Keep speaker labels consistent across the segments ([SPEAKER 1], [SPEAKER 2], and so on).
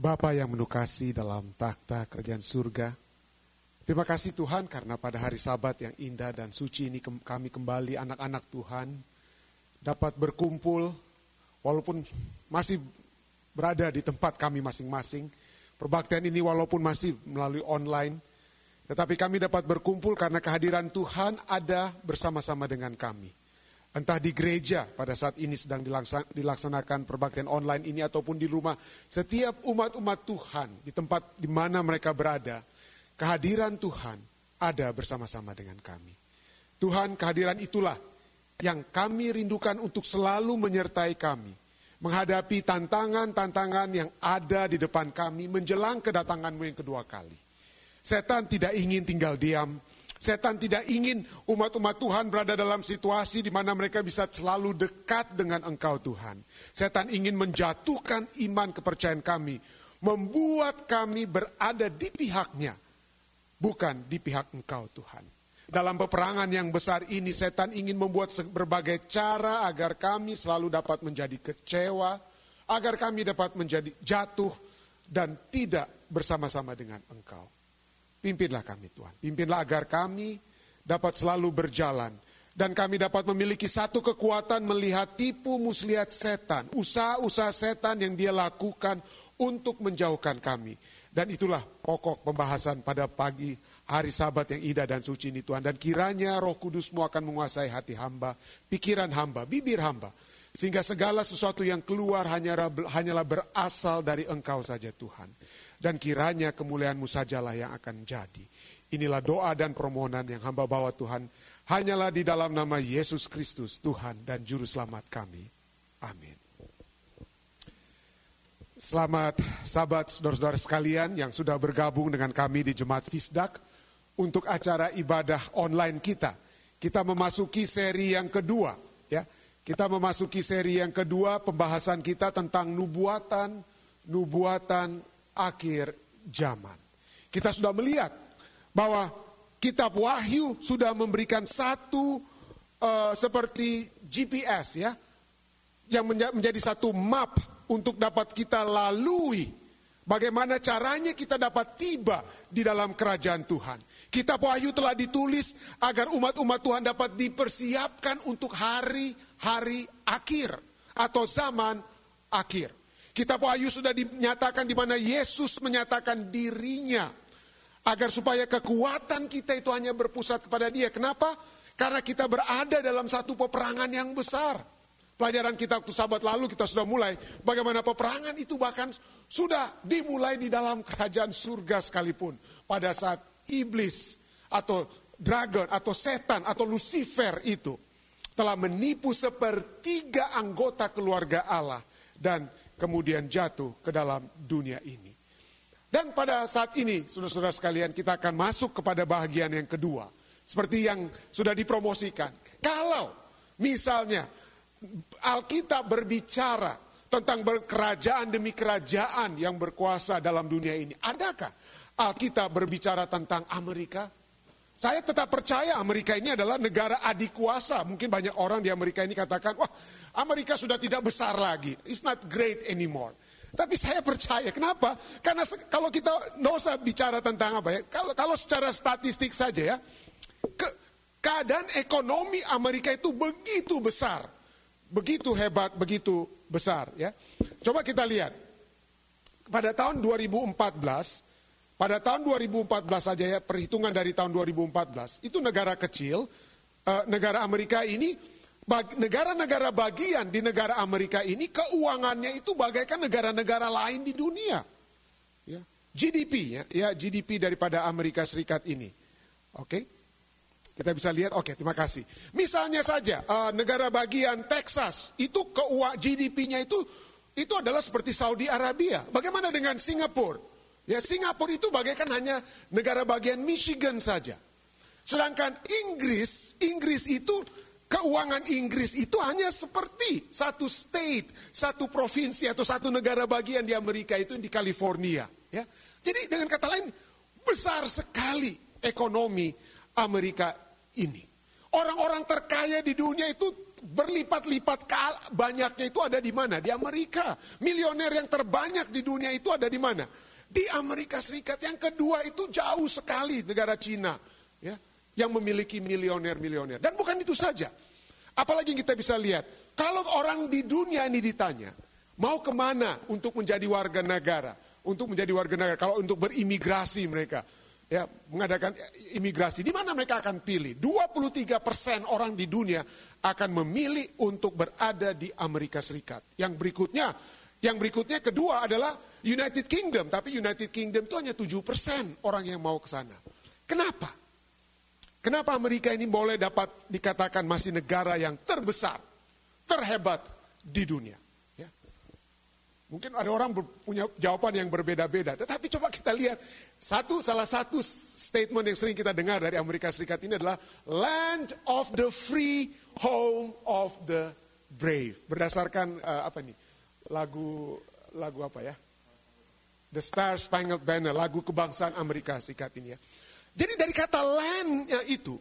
[SPEAKER 1] Bapa yang menukasi dalam takhta kerajaan surga, terima kasih Tuhan karena pada hari sabat yang indah dan suci ini kami kembali anak-anak Tuhan dapat berkumpul walaupun masih berada di tempat kami masing-masing. Perbaktian ini walaupun masih melalui online, tetapi kami dapat berkumpul karena kehadiran Tuhan ada bersama-sama dengan kami entah di gereja pada saat ini sedang dilaksanakan perbaktian online ini ataupun di rumah, setiap umat-umat Tuhan di tempat di mana mereka berada, kehadiran Tuhan ada bersama-sama dengan kami. Tuhan, kehadiran itulah yang kami rindukan untuk selalu menyertai kami, menghadapi tantangan-tantangan yang ada di depan kami menjelang kedatanganmu yang kedua kali. Setan tidak ingin tinggal diam, Setan tidak ingin umat-umat Tuhan berada dalam situasi di mana mereka bisa selalu dekat dengan Engkau Tuhan. Setan ingin menjatuhkan iman kepercayaan kami, membuat kami berada di pihaknya, bukan di pihak Engkau Tuhan. Dalam peperangan yang besar ini, setan ingin membuat berbagai cara agar kami selalu dapat menjadi kecewa, agar kami dapat menjadi jatuh dan tidak bersama-sama dengan Engkau. Pimpinlah kami Tuhan. Pimpinlah agar kami dapat selalu berjalan. Dan kami dapat memiliki satu kekuatan melihat tipu muslihat setan. Usaha-usaha setan yang dia lakukan untuk menjauhkan kami. Dan itulah pokok pembahasan pada pagi hari sabat yang indah dan suci ini Tuhan. Dan kiranya roh kudusmu akan menguasai hati hamba, pikiran hamba, bibir hamba. Sehingga segala sesuatu yang keluar hanyalah berasal dari engkau saja Tuhan dan kiranya kemuliaanmu sajalah yang akan jadi. Inilah doa dan permohonan yang hamba bawa Tuhan. Hanyalah di dalam nama Yesus Kristus, Tuhan dan Juru Selamat kami. Amin. Selamat sahabat saudara-saudara sekalian yang sudah bergabung dengan kami di Jemaat Fisdak untuk acara ibadah online kita. Kita memasuki seri yang kedua, ya. Kita memasuki seri yang kedua pembahasan kita tentang nubuatan, nubuatan akhir zaman. Kita sudah melihat bahwa kitab Wahyu sudah memberikan satu uh, seperti GPS ya yang menjadi satu map untuk dapat kita lalui bagaimana caranya kita dapat tiba di dalam kerajaan Tuhan. Kitab Wahyu telah ditulis agar umat-umat Tuhan dapat dipersiapkan untuk hari-hari akhir atau zaman akhir. Kitab Wahyu sudah dinyatakan di mana Yesus menyatakan dirinya agar supaya kekuatan kita itu hanya berpusat kepada Dia. Kenapa? Karena kita berada dalam satu peperangan yang besar. Pelajaran kita waktu sahabat lalu kita sudah mulai bagaimana peperangan itu bahkan sudah dimulai di dalam kerajaan surga sekalipun. Pada saat iblis atau dragon atau setan atau Lucifer itu telah menipu sepertiga anggota keluarga Allah dan kemudian jatuh ke dalam dunia ini. Dan pada saat ini, saudara-saudara sekalian, kita akan masuk kepada bagian yang kedua. Seperti yang sudah dipromosikan. Kalau misalnya Alkitab berbicara tentang kerajaan demi kerajaan yang berkuasa dalam dunia ini. Adakah Alkitab berbicara tentang Amerika? Saya tetap percaya Amerika ini adalah negara adik kuasa. Mungkin banyak orang di Amerika ini katakan, wah Amerika sudah tidak besar lagi. It's not great anymore. Tapi saya percaya, kenapa? Karena kalau kita nggak usah bicara tentang apa ya, kalau, kalau secara statistik saja ya, ke, keadaan ekonomi Amerika itu begitu besar, begitu hebat, begitu besar ya. Coba kita lihat, pada tahun 2014 pada tahun 2014 saja ya, perhitungan dari tahun 2014, itu negara kecil, uh, negara Amerika ini, negara-negara bagian di negara Amerika ini keuangannya itu bagaikan negara-negara lain di dunia. Ya. GDP ya, ya GDP daripada Amerika Serikat ini. Oke. Okay? Kita bisa lihat, oke okay, terima kasih. Misalnya saja uh, negara bagian Texas itu keuang GDP-nya itu itu adalah seperti Saudi Arabia. Bagaimana dengan Singapura? Ya Singapura itu bagaikan hanya negara bagian Michigan saja. Sedangkan Inggris, Inggris itu keuangan Inggris itu hanya seperti satu state, satu provinsi atau satu negara bagian di Amerika itu di California. Ya, jadi dengan kata lain besar sekali ekonomi Amerika ini. Orang-orang terkaya di dunia itu berlipat-lipat banyaknya itu ada di mana? Di Amerika. Milioner yang terbanyak di dunia itu ada di mana? Di Amerika Serikat. Yang kedua itu jauh sekali negara Cina. Ya, yang memiliki milioner-milioner. Dan bukan itu saja. Apalagi kita bisa lihat, kalau orang di dunia ini ditanya, mau ke mana untuk menjadi warga negara? Untuk menjadi warga negara, kalau untuk berimigrasi mereka, ya mengadakan imigrasi, di mana mereka akan pilih? 23 persen orang di dunia akan memilih untuk berada di Amerika Serikat. Yang berikutnya, yang berikutnya kedua adalah United Kingdom, tapi United Kingdom itu hanya 7 persen orang yang mau ke sana. Kenapa? Kenapa Amerika ini boleh dapat dikatakan masih negara yang terbesar, terhebat di dunia? Mungkin ada orang punya jawaban yang berbeda-beda. Tetapi coba kita lihat. Satu, salah satu statement yang sering kita dengar dari Amerika Serikat ini adalah land of the free, home of the brave. Berdasarkan uh, apa nih? Lagu lagu apa ya? The Star Spangled Banner, lagu kebangsaan Amerika Serikat ini ya. Jadi dari kata land itu,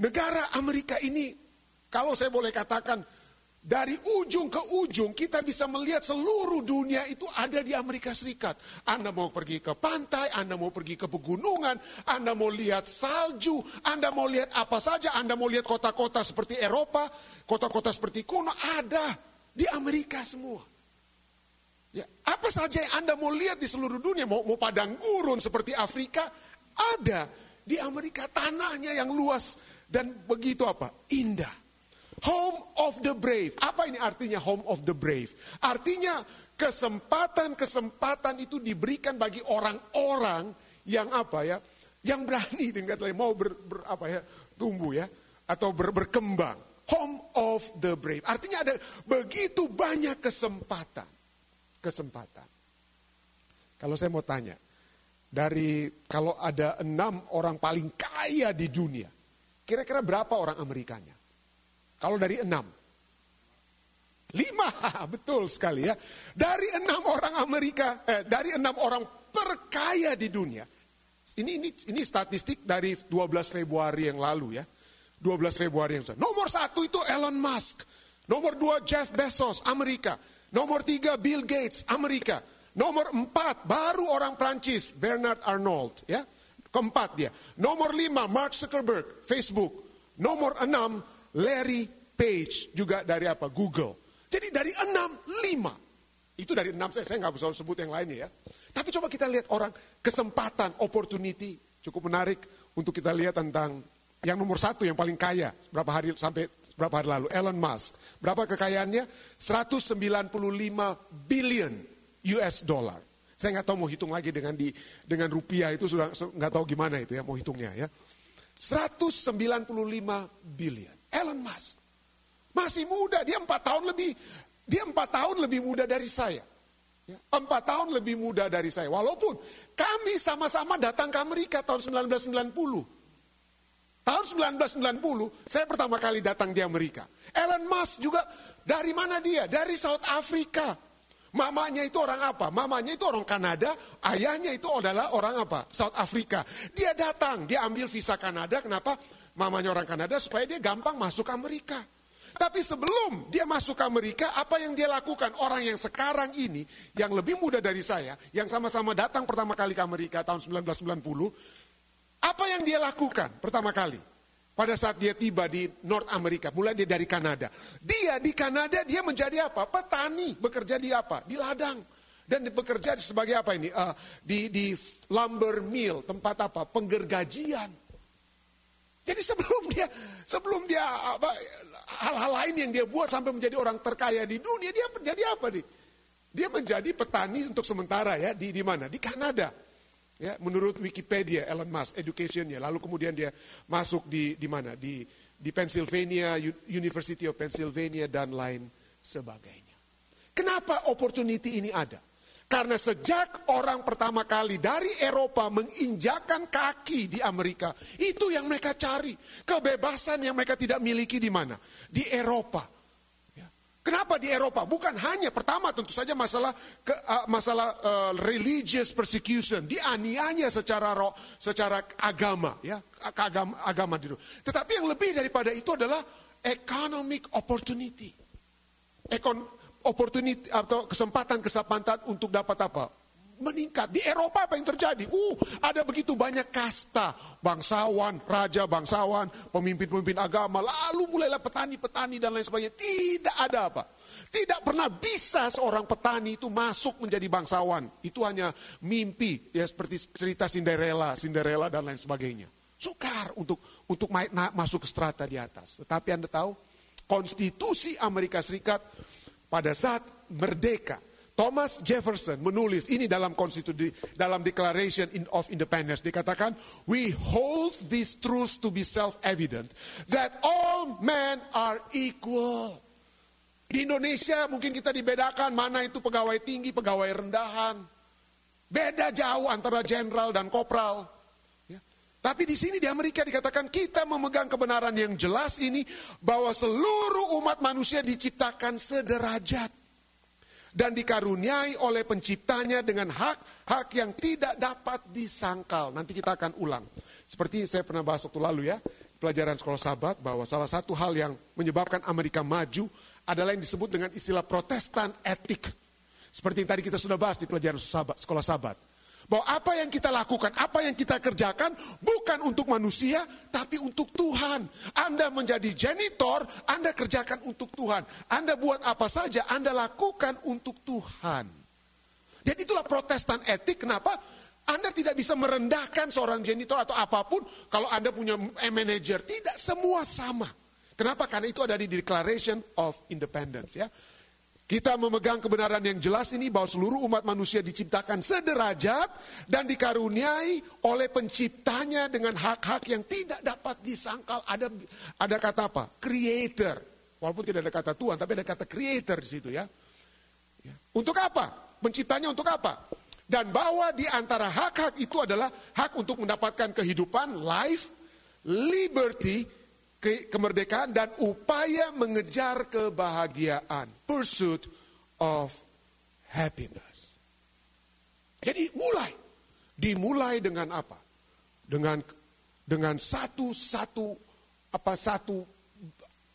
[SPEAKER 1] negara Amerika ini, kalau saya boleh katakan, dari ujung ke ujung kita bisa melihat seluruh dunia itu ada di Amerika Serikat. Anda mau pergi ke pantai, Anda mau pergi ke pegunungan, Anda mau lihat salju, Anda mau lihat apa saja, Anda mau lihat kota-kota seperti Eropa, kota-kota seperti kuno, ada di Amerika semua. Ya, apa saja yang Anda mau lihat di seluruh dunia, mau, mau padang gurun seperti Afrika, ada di Amerika tanahnya yang luas dan begitu apa? Indah. Home of the brave. Apa ini artinya home of the brave? Artinya kesempatan-kesempatan itu diberikan bagi orang-orang yang apa ya? Yang berani dengan mau ber, ber, apa ya? tumbuh ya atau ber, berkembang. Home of the brave. Artinya ada begitu banyak kesempatan. Kesempatan. Kalau saya mau tanya, dari kalau ada enam orang paling kaya di dunia, kira-kira berapa orang Amerikanya? Kalau dari enam. Lima, betul sekali ya. Dari enam orang Amerika, eh, dari enam orang terkaya di dunia. Ini, ini, ini statistik dari 12 Februari yang lalu ya. 12 Februari yang lalu. Nomor satu itu Elon Musk. Nomor dua Jeff Bezos, Amerika. Nomor tiga Bill Gates, Amerika. Nomor empat baru orang Prancis, Bernard Arnold. ya Keempat dia. Nomor lima Mark Zuckerberg, Facebook. Nomor enam Larry Page juga dari apa? Google. Jadi dari enam, lima. Itu dari enam saya, saya nggak bisa sebut yang lainnya ya. Tapi coba kita lihat orang kesempatan, opportunity cukup menarik untuk kita lihat tentang yang nomor satu yang paling kaya berapa hari sampai berapa hari lalu Elon Musk berapa kekayaannya 195 billion US dollar saya nggak tahu mau hitung lagi dengan di dengan rupiah itu sudah nggak tahu gimana itu ya mau hitungnya ya 195 billion Elon Musk. Masih muda, dia empat tahun lebih, dia empat tahun lebih muda dari saya. Ya, empat tahun lebih muda dari saya. Walaupun kami sama-sama datang ke Amerika tahun 1990. Tahun 1990, saya pertama kali datang di Amerika. Elon Musk juga, dari mana dia? Dari South Africa. Mamanya itu orang apa? Mamanya itu orang Kanada, ayahnya itu adalah orang apa? South Africa. Dia datang, dia ambil visa Kanada, kenapa? mamanya orang Kanada supaya dia gampang masuk Amerika. Tapi sebelum dia masuk Amerika, apa yang dia lakukan? Orang yang sekarang ini, yang lebih muda dari saya, yang sama-sama datang pertama kali ke Amerika tahun 1990, apa yang dia lakukan pertama kali? Pada saat dia tiba di North Amerika, mulai dia dari Kanada. Dia di Kanada, dia menjadi apa? Petani, bekerja di apa? Di ladang. Dan bekerja sebagai apa ini? Uh, di, di lumber mill, tempat apa? Penggergajian. Jadi sebelum dia sebelum dia hal-hal lain yang dia buat sampai menjadi orang terkaya di dunia, dia menjadi apa nih? Dia menjadi petani untuk sementara ya di di mana? Di Kanada. Ya, menurut Wikipedia Elon Musk educationnya, lalu kemudian dia masuk di di mana? Di di Pennsylvania University of Pennsylvania dan lain sebagainya. Kenapa opportunity ini ada? Karena sejak orang pertama kali dari Eropa menginjakan kaki di Amerika, itu yang mereka cari. Kebebasan yang mereka tidak miliki di mana? Di Eropa. Kenapa di Eropa? Bukan hanya pertama tentu saja masalah ke, uh, masalah uh, religious persecution, dianiaya secara roh, secara agama, ya agama, agama dulu. Tetapi yang lebih daripada itu adalah economic opportunity. Ekon, opportunity atau kesempatan-kesempatan untuk dapat apa? Meningkat. Di Eropa apa yang terjadi? Uh, ada begitu banyak kasta, bangsawan, raja bangsawan, pemimpin-pemimpin agama, lalu mulailah petani-petani dan lain sebagainya. Tidak ada apa. Tidak pernah bisa seorang petani itu masuk menjadi bangsawan. Itu hanya mimpi, ya seperti cerita Cinderella, Cinderella dan lain sebagainya. Sukar untuk untuk masuk ke strata di atas. Tetapi Anda tahu, konstitusi Amerika Serikat pada saat merdeka, Thomas Jefferson menulis ini dalam konstitusi dalam Declaration of Independence dikatakan we hold this truth to be self-evident that all men are equal. Di Indonesia mungkin kita dibedakan mana itu pegawai tinggi, pegawai rendahan. Beda jauh antara jenderal dan kopral. Ya. Tapi di sini di Amerika dikatakan kita memegang kebenaran yang jelas ini bahwa seluruh umat manusia diciptakan sederajat dan dikaruniai oleh penciptanya dengan hak-hak yang tidak dapat disangkal. Nanti kita akan ulang. Seperti saya pernah bahas waktu lalu ya, pelajaran sekolah sahabat bahwa salah satu hal yang menyebabkan Amerika maju adalah yang disebut dengan istilah protestan etik. Seperti yang tadi kita sudah bahas di pelajaran sekolah sahabat. Bahwa apa yang kita lakukan, apa yang kita kerjakan bukan untuk manusia, tapi untuk Tuhan. Anda menjadi janitor, Anda kerjakan untuk Tuhan. Anda buat apa saja, Anda lakukan untuk Tuhan. Jadi itulah protestan etik, kenapa? Anda tidak bisa merendahkan seorang janitor atau apa pun kalau Anda punya manajer. Tidak, semua sama. Kenapa? Karena itu ada di Declaration of Independence ya. Kita memegang kebenaran yang jelas ini bahwa seluruh umat manusia diciptakan sederajat dan dikaruniai oleh penciptanya dengan hak-hak yang tidak dapat disangkal. Ada ada kata apa? Creator. Walaupun tidak ada kata Tuhan, tapi ada kata creator di situ ya. ya. Untuk apa? Penciptanya untuk apa? Dan bahwa di antara hak-hak itu adalah hak untuk mendapatkan kehidupan, life, liberty, ke kemerdekaan dan upaya mengejar kebahagiaan. Pursuit of happiness. Jadi mulai. Dimulai dengan apa? Dengan dengan satu satu apa satu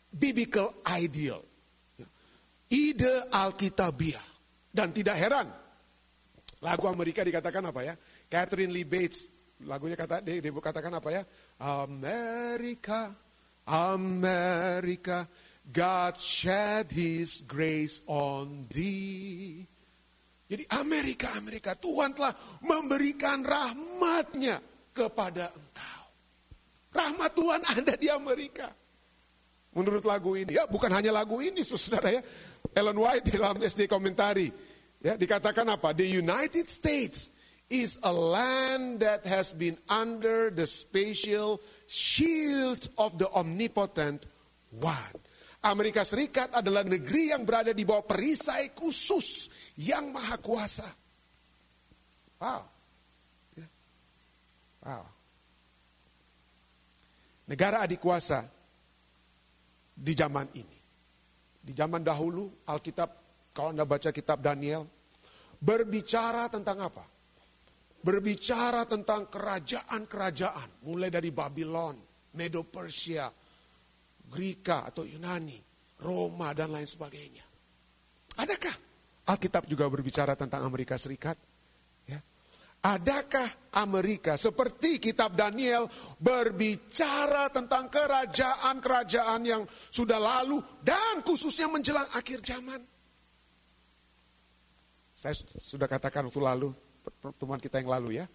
[SPEAKER 1] biblical ideal. Ide Alkitabiah. Dan tidak heran. Lagu Amerika dikatakan apa ya? Catherine Lee Bates lagunya kata dia, dia katakan apa ya? Amerika America, God shed His grace on thee. Jadi Amerika, Amerika, Tuhan telah memberikan rahmatnya kepada engkau. Rahmat Tuhan ada di Amerika. Menurut lagu ini, ya bukan hanya lagu ini saudara ya. Ellen White dalam SD komentari, ya dikatakan apa? The United States is a land that has been under the spatial shield of the omnipotent one. Amerika Serikat adalah negeri yang berada di bawah perisai khusus yang maha kuasa. Wow. Ya. Wow. Negara adik kuasa di zaman ini. Di zaman dahulu, Alkitab, kalau Anda baca kitab Daniel, berbicara tentang apa? Berbicara tentang kerajaan-kerajaan, mulai dari Babylon, Medo Persia, Greka atau Yunani, Roma dan lain sebagainya. Adakah Alkitab juga berbicara tentang Amerika Serikat? Ya. Adakah Amerika seperti kitab Daniel berbicara tentang kerajaan-kerajaan yang sudah lalu dan khususnya menjelang akhir zaman? Saya sudah katakan waktu lalu, pertemuan kita yang lalu ya.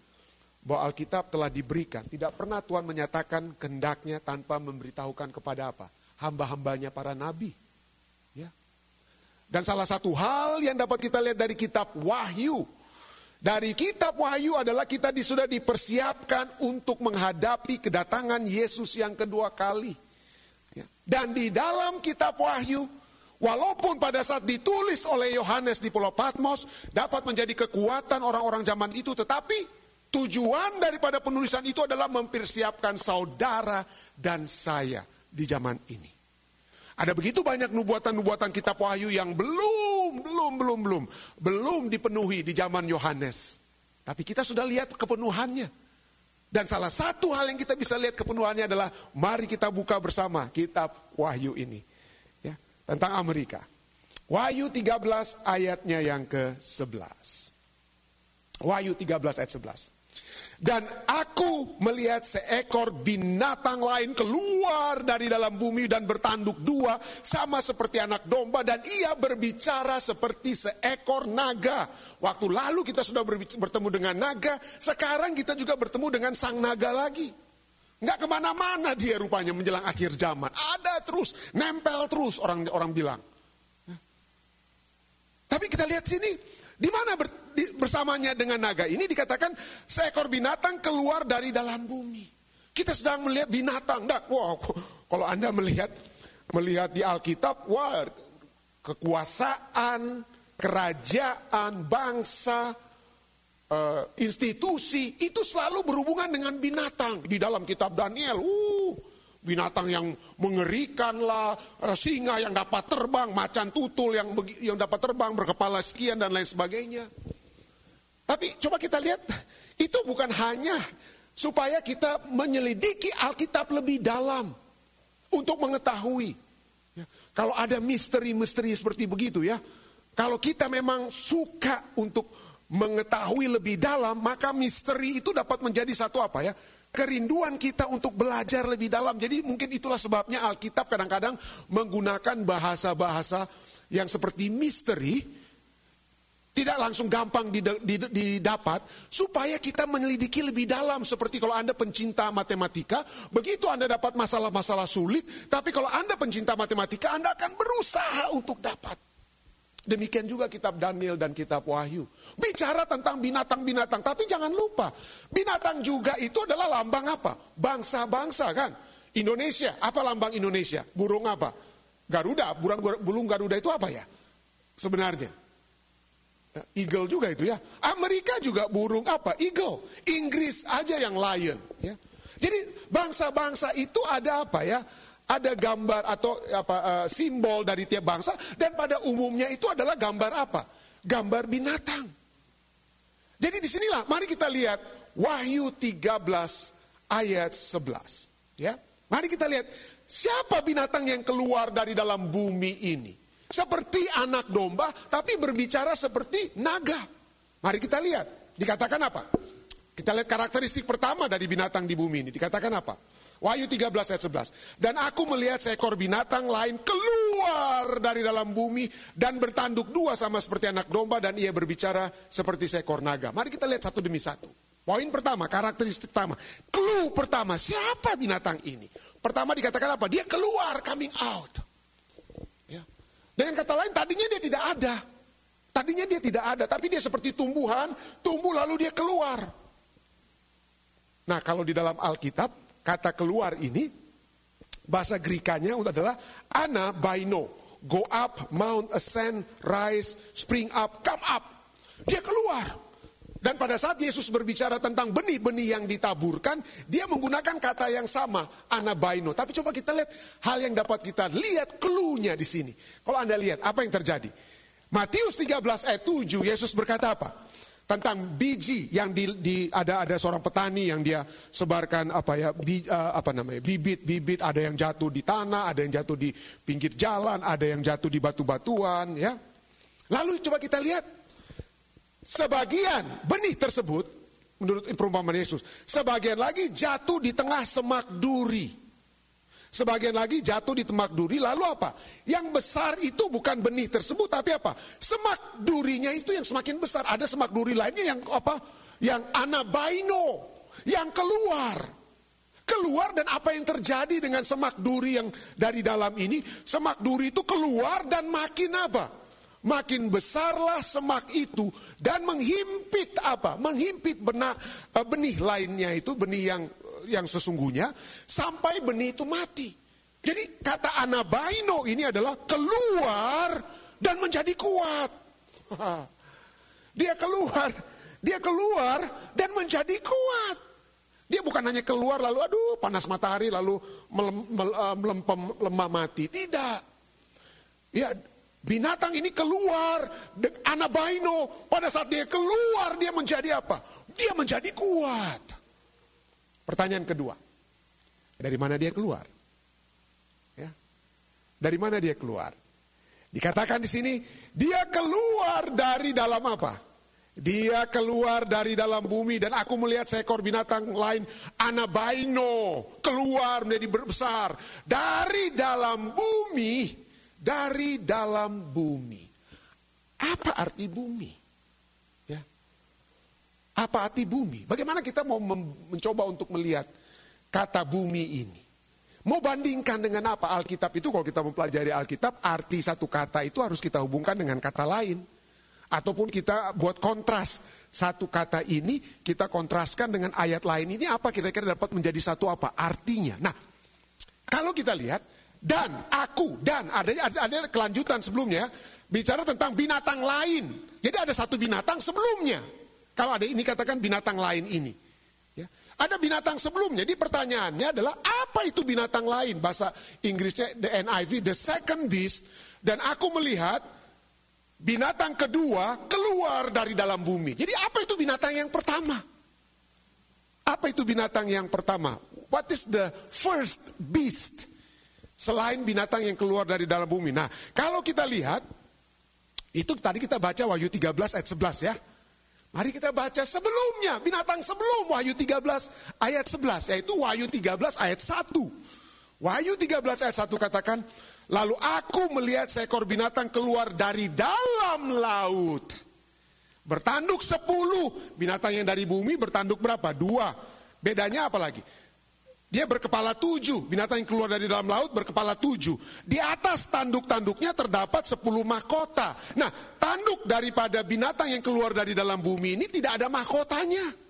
[SPEAKER 1] Bahwa Alkitab telah diberikan. Tidak pernah Tuhan menyatakan kehendaknya tanpa memberitahukan kepada apa? Hamba-hambanya para nabi. Ya. Dan salah satu hal yang dapat kita lihat dari kitab Wahyu. Dari kitab Wahyu adalah kita sudah dipersiapkan untuk menghadapi kedatangan Yesus yang kedua kali. Ya. Dan di dalam kitab Wahyu Walaupun pada saat ditulis oleh Yohanes di Pulau Patmos dapat menjadi kekuatan orang-orang zaman itu, tetapi tujuan daripada penulisan itu adalah mempersiapkan saudara dan saya di zaman ini. Ada begitu banyak nubuatan-nubuatan kitab Wahyu yang belum, belum, belum, belum, belum dipenuhi di zaman Yohanes. Tapi kita sudah lihat kepenuhannya Dan salah satu hal yang kita bisa lihat kepenuhannya adalah mari kita buka bersama kitab Wahyu ini. Tentang Amerika. Wahyu 13 ayatnya yang ke-11. Wahyu 13 ayat 11. Dan aku melihat seekor binatang lain keluar dari dalam bumi dan bertanduk dua sama seperti anak domba dan ia berbicara seperti seekor naga. Waktu lalu kita sudah bertemu dengan naga, sekarang kita juga bertemu dengan sang naga lagi. Nggak ke mana-mana dia rupanya menjelang akhir zaman. Ada terus, nempel terus orang orang bilang. Tapi kita lihat sini, di mana bersamanya dengan naga ini dikatakan seekor binatang keluar dari dalam bumi. Kita sedang melihat binatang. Nah, wow, kalau Anda melihat melihat di Alkitab, wah kekuasaan, kerajaan, bangsa, uh, institusi itu selalu berhubungan dengan binatang. Di dalam kitab Daniel, uh, binatang yang mengerikan lah, eh, singa yang dapat terbang, macan tutul yang yang dapat terbang berkepala sekian dan lain sebagainya. Tapi coba kita lihat, itu bukan hanya supaya kita menyelidiki Alkitab lebih dalam untuk mengetahui. Ya, kalau ada misteri-misteri seperti begitu ya, kalau kita memang suka untuk mengetahui lebih dalam, maka misteri itu dapat menjadi satu apa ya? kerinduan kita untuk belajar lebih dalam. Jadi mungkin itulah sebabnya Alkitab kadang-kadang menggunakan bahasa-bahasa yang seperti misteri, tidak langsung gampang didapat, supaya kita menyelidiki lebih dalam. Seperti kalau Anda pencinta matematika, begitu Anda dapat masalah-masalah sulit, tapi kalau Anda pencinta matematika, Anda akan berusaha untuk dapat. Demikian juga kitab Daniel dan kitab Wahyu. Bicara tentang binatang-binatang, tapi jangan lupa, binatang juga itu adalah lambang apa? Bangsa-bangsa kan? Indonesia, apa lambang Indonesia? Burung apa? Garuda, burung, burung Garuda itu apa ya? Sebenarnya. Ya, eagle juga itu ya. Amerika juga burung apa? Eagle. Inggris aja yang lion. Ya. Jadi bangsa-bangsa itu ada apa ya? Ada gambar atau apa uh, simbol dari tiap bangsa dan pada umumnya itu adalah gambar apa? Gambar binatang. Jadi di sinilah mari kita lihat Wahyu 13 ayat 11. Ya, mari kita lihat siapa binatang yang keluar dari dalam bumi ini. Seperti anak domba tapi berbicara seperti naga. Mari kita lihat. Dikatakan apa? Kita lihat karakteristik pertama dari binatang di bumi ini. Dikatakan apa? Wahyu 13 ayat 11. Dan aku melihat seekor binatang lain keluar dari dalam bumi dan bertanduk dua sama seperti anak domba dan ia berbicara seperti seekor naga. Mari kita lihat satu demi satu. Poin pertama, karakteristik pertama. Clue pertama, siapa binatang ini? Pertama dikatakan apa? Dia keluar, coming out. Ya. Dengan kata lain, tadinya dia tidak ada. Tadinya dia tidak ada, tapi dia seperti tumbuhan, tumbuh lalu dia keluar. Nah kalau di dalam Alkitab, kata keluar ini, bahasa Grikanya adalah ana baino. Go up, mount, ascend, rise, spring up, come up. Dia keluar. Dan pada saat Yesus berbicara tentang benih-benih yang ditaburkan, dia menggunakan kata yang sama, anabaino. Tapi coba kita lihat hal yang dapat kita lihat clue-nya di sini. Kalau Anda lihat, apa yang terjadi? Matius 13 ayat 7, Yesus berkata apa? Tentang biji yang di, di ada ada seorang petani yang dia sebarkan apa ya bi, uh, apa namanya bibit-bibit ada yang jatuh di tanah, ada yang jatuh di pinggir jalan, ada yang jatuh di batu-batuan ya. Lalu coba kita lihat sebagian benih tersebut menurut perumpamaan Yesus, sebagian lagi jatuh di tengah semak duri. Sebagian lagi jatuh di temak duri, lalu apa? Yang besar itu bukan benih tersebut, tapi apa? Semak durinya itu yang semakin besar. Ada semak duri lainnya yang apa? Yang anabaino, yang keluar. Keluar dan apa yang terjadi dengan semak duri yang dari dalam ini? Semak duri itu keluar dan makin apa? Makin besarlah semak itu dan menghimpit apa? Menghimpit benih, benih lainnya itu, benih yang yang sesungguhnya sampai benih itu mati. Jadi kata anabaino ini adalah keluar dan menjadi kuat. Dia keluar, dia keluar dan menjadi kuat. Dia bukan hanya keluar lalu aduh panas matahari lalu eh, melempem, lemah mati. Tidak. Ya binatang ini keluar anabaino pada saat dia keluar dia menjadi apa? Dia menjadi kuat. Pertanyaan kedua, dari mana dia keluar? Ya. Dari mana dia keluar? Dikatakan di sini, dia keluar dari dalam apa? Dia keluar dari dalam bumi dan aku melihat seekor binatang lain anabaino keluar menjadi besar dari dalam bumi, dari dalam bumi. Apa arti bumi? Apa arti bumi? Bagaimana kita mau mencoba untuk melihat kata bumi ini? Mau bandingkan dengan apa? Alkitab itu kalau kita mempelajari Alkitab, arti satu kata itu harus kita hubungkan dengan kata lain. Ataupun kita buat kontras. Satu kata ini kita kontraskan dengan ayat lain ini apa kira-kira dapat menjadi satu apa? Artinya. Nah, kalau kita lihat dan aku dan ada ada kelanjutan sebelumnya bicara tentang binatang lain. Jadi ada satu binatang sebelumnya. Kalau ada ini katakan binatang lain ini. Ya. Ada binatang sebelumnya. Jadi pertanyaannya adalah apa itu binatang lain? Bahasa Inggrisnya the NIV, the second beast. Dan aku melihat binatang kedua keluar dari dalam bumi. Jadi apa itu binatang yang pertama? Apa itu binatang yang pertama? What is the first beast? Selain binatang yang keluar dari dalam bumi. Nah, kalau kita lihat, itu tadi kita baca Wahyu 13 ayat 11 ya. Mari kita baca sebelumnya, binatang sebelum Wahyu 13 ayat 11, yaitu Wahyu 13 ayat 1. Wahyu 13 ayat 1 katakan, Lalu aku melihat seekor binatang keluar dari dalam laut. Bertanduk sepuluh. Binatang yang dari bumi bertanduk berapa? Dua. Bedanya apa lagi? Dia berkepala tujuh. Binatang yang keluar dari dalam laut berkepala tujuh. Di atas tanduk-tanduknya terdapat sepuluh mahkota. Nah, tanduk daripada binatang yang keluar dari dalam bumi ini tidak ada mahkotanya.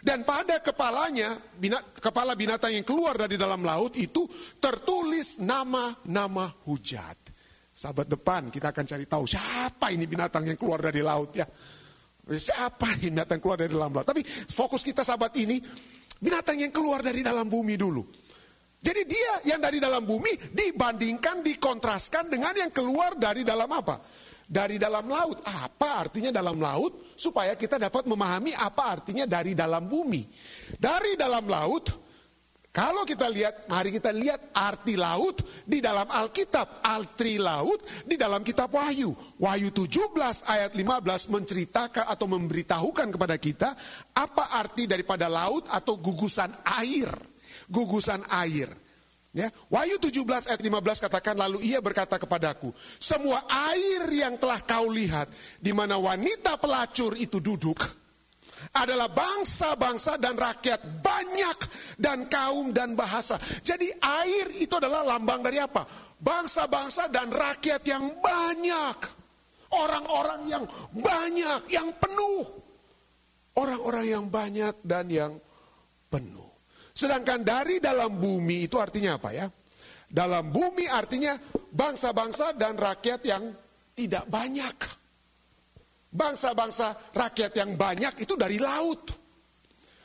[SPEAKER 1] Dan pada kepalanya, binat, kepala binatang yang keluar dari dalam laut itu tertulis nama-nama hujat. Sahabat depan kita akan cari tahu siapa ini binatang yang keluar dari laut ya. Siapa ini binatang yang keluar dari dalam laut. Tapi fokus kita sahabat ini, binatang yang keluar dari dalam bumi dulu. Jadi dia yang dari dalam bumi dibandingkan, dikontraskan dengan yang keluar dari dalam apa? Dari dalam laut. Apa artinya dalam laut? supaya kita dapat memahami apa artinya dari dalam bumi. Dari dalam laut, kalau kita lihat, mari kita lihat arti laut di dalam Alkitab, arti laut di dalam kitab Wahyu. Wahyu 17 ayat 15 menceritakan atau memberitahukan kepada kita apa arti daripada laut atau gugusan air. Gugusan air. Ya, Wahyu 17 ayat 15 katakan lalu ia berkata kepadaku, semua air yang telah kau lihat di mana wanita pelacur itu duduk adalah bangsa-bangsa dan rakyat banyak dan kaum dan bahasa. Jadi air itu adalah lambang dari apa? Bangsa-bangsa dan rakyat yang banyak. Orang-orang yang banyak, yang penuh. Orang-orang yang banyak dan yang penuh. Sedangkan dari dalam bumi itu artinya apa ya? Dalam bumi artinya bangsa-bangsa dan rakyat yang tidak banyak. Bangsa-bangsa rakyat yang banyak itu dari laut.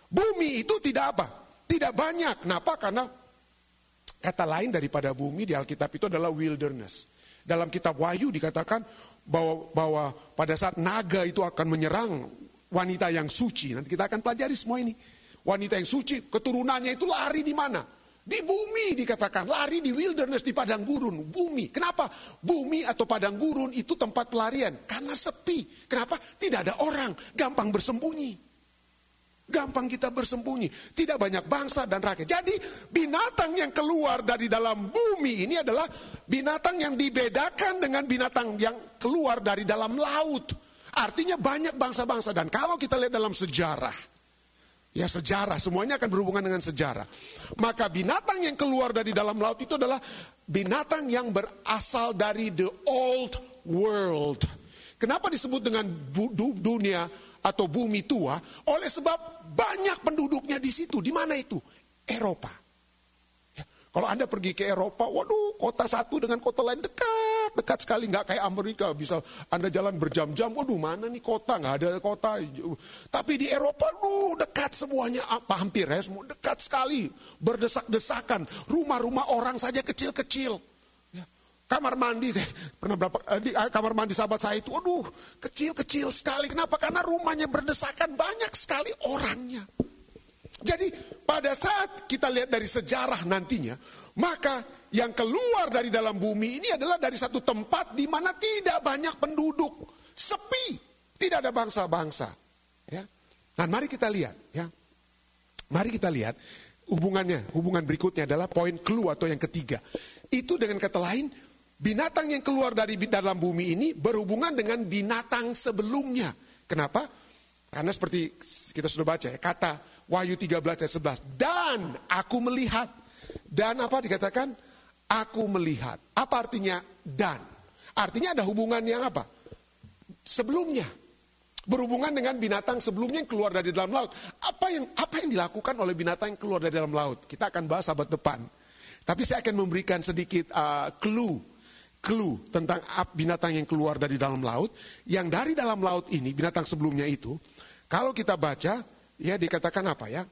[SPEAKER 1] Bumi itu tidak apa? Tidak banyak. Kenapa? Karena kata lain daripada bumi di Alkitab itu adalah wilderness. Dalam kitab Wahyu dikatakan bahwa, bahwa pada saat naga itu akan menyerang wanita yang suci. Nanti kita akan pelajari semua ini. Wanita yang suci, keturunannya itu lari di mana? Di bumi dikatakan, lari di wilderness, di padang gurun, bumi. Kenapa? Bumi atau padang gurun itu tempat pelarian. Karena sepi. Kenapa? Tidak ada orang, gampang bersembunyi. Gampang kita bersembunyi. Tidak banyak bangsa dan rakyat. Jadi binatang yang keluar dari dalam bumi ini adalah binatang yang dibedakan dengan binatang yang keluar dari dalam laut. Artinya banyak bangsa-bangsa. Dan kalau kita lihat dalam sejarah, Ya sejarah, semuanya akan berhubungan dengan sejarah. Maka binatang yang keluar dari dalam laut itu adalah binatang yang berasal dari the old world. Kenapa disebut dengan dunia atau bumi tua? Oleh sebab banyak penduduknya di situ. Di mana itu? Eropa. Kalau Anda pergi ke Eropa, waduh kota satu dengan kota lain dekat, dekat sekali. Nggak kayak Amerika, bisa Anda jalan berjam-jam, waduh mana nih kota, nggak ada kota. Tapi di Eropa, waduh dekat semuanya, apa hampir ya, semua dekat sekali. Berdesak-desakan, rumah-rumah orang saja kecil-kecil. Ya, kamar mandi, saya pernah berapa, eh, di eh, kamar mandi sahabat saya itu, waduh kecil-kecil sekali. Kenapa? Karena rumahnya berdesakan, banyak sekali orangnya. Jadi pada saat kita lihat dari sejarah nantinya, maka yang keluar dari dalam bumi ini adalah dari satu tempat di mana tidak banyak penduduk, sepi, tidak ada bangsa-bangsa. Ya. Nah, mari kita lihat, ya. Mari kita lihat hubungannya, hubungan berikutnya adalah poin clue atau yang ketiga. Itu dengan kata lain, binatang yang keluar dari dalam bumi ini berhubungan dengan binatang sebelumnya. Kenapa? Karena seperti kita sudah baca ya, kata Wahyu 13 ayat 11. Dan aku melihat. Dan apa dikatakan? Aku melihat. Apa artinya dan? Artinya ada hubungan yang apa? Sebelumnya. Berhubungan dengan binatang sebelumnya yang keluar dari dalam laut. Apa yang apa yang dilakukan oleh binatang yang keluar dari dalam laut? Kita akan bahas sahabat depan. Tapi saya akan memberikan sedikit uh, clue clue tentang binatang yang keluar dari dalam laut. Yang dari dalam laut ini, binatang sebelumnya itu, kalau kita baca, ya dikatakan apa ya?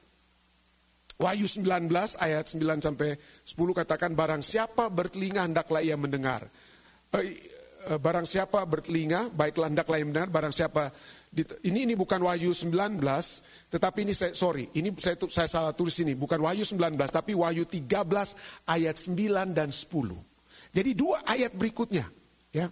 [SPEAKER 1] Wahyu 19 ayat 9 sampai 10 katakan barang siapa bertelinga hendaklah ia mendengar. Eh, eh, barang siapa bertelinga baiklah hendaklah ia mendengar barang siapa ini ini bukan Wahyu 19 tetapi ini saya sorry ini saya saya salah tulis ini bukan Wahyu 19 tapi Wahyu 13 ayat 9 dan 10. Jadi dua ayat berikutnya ya.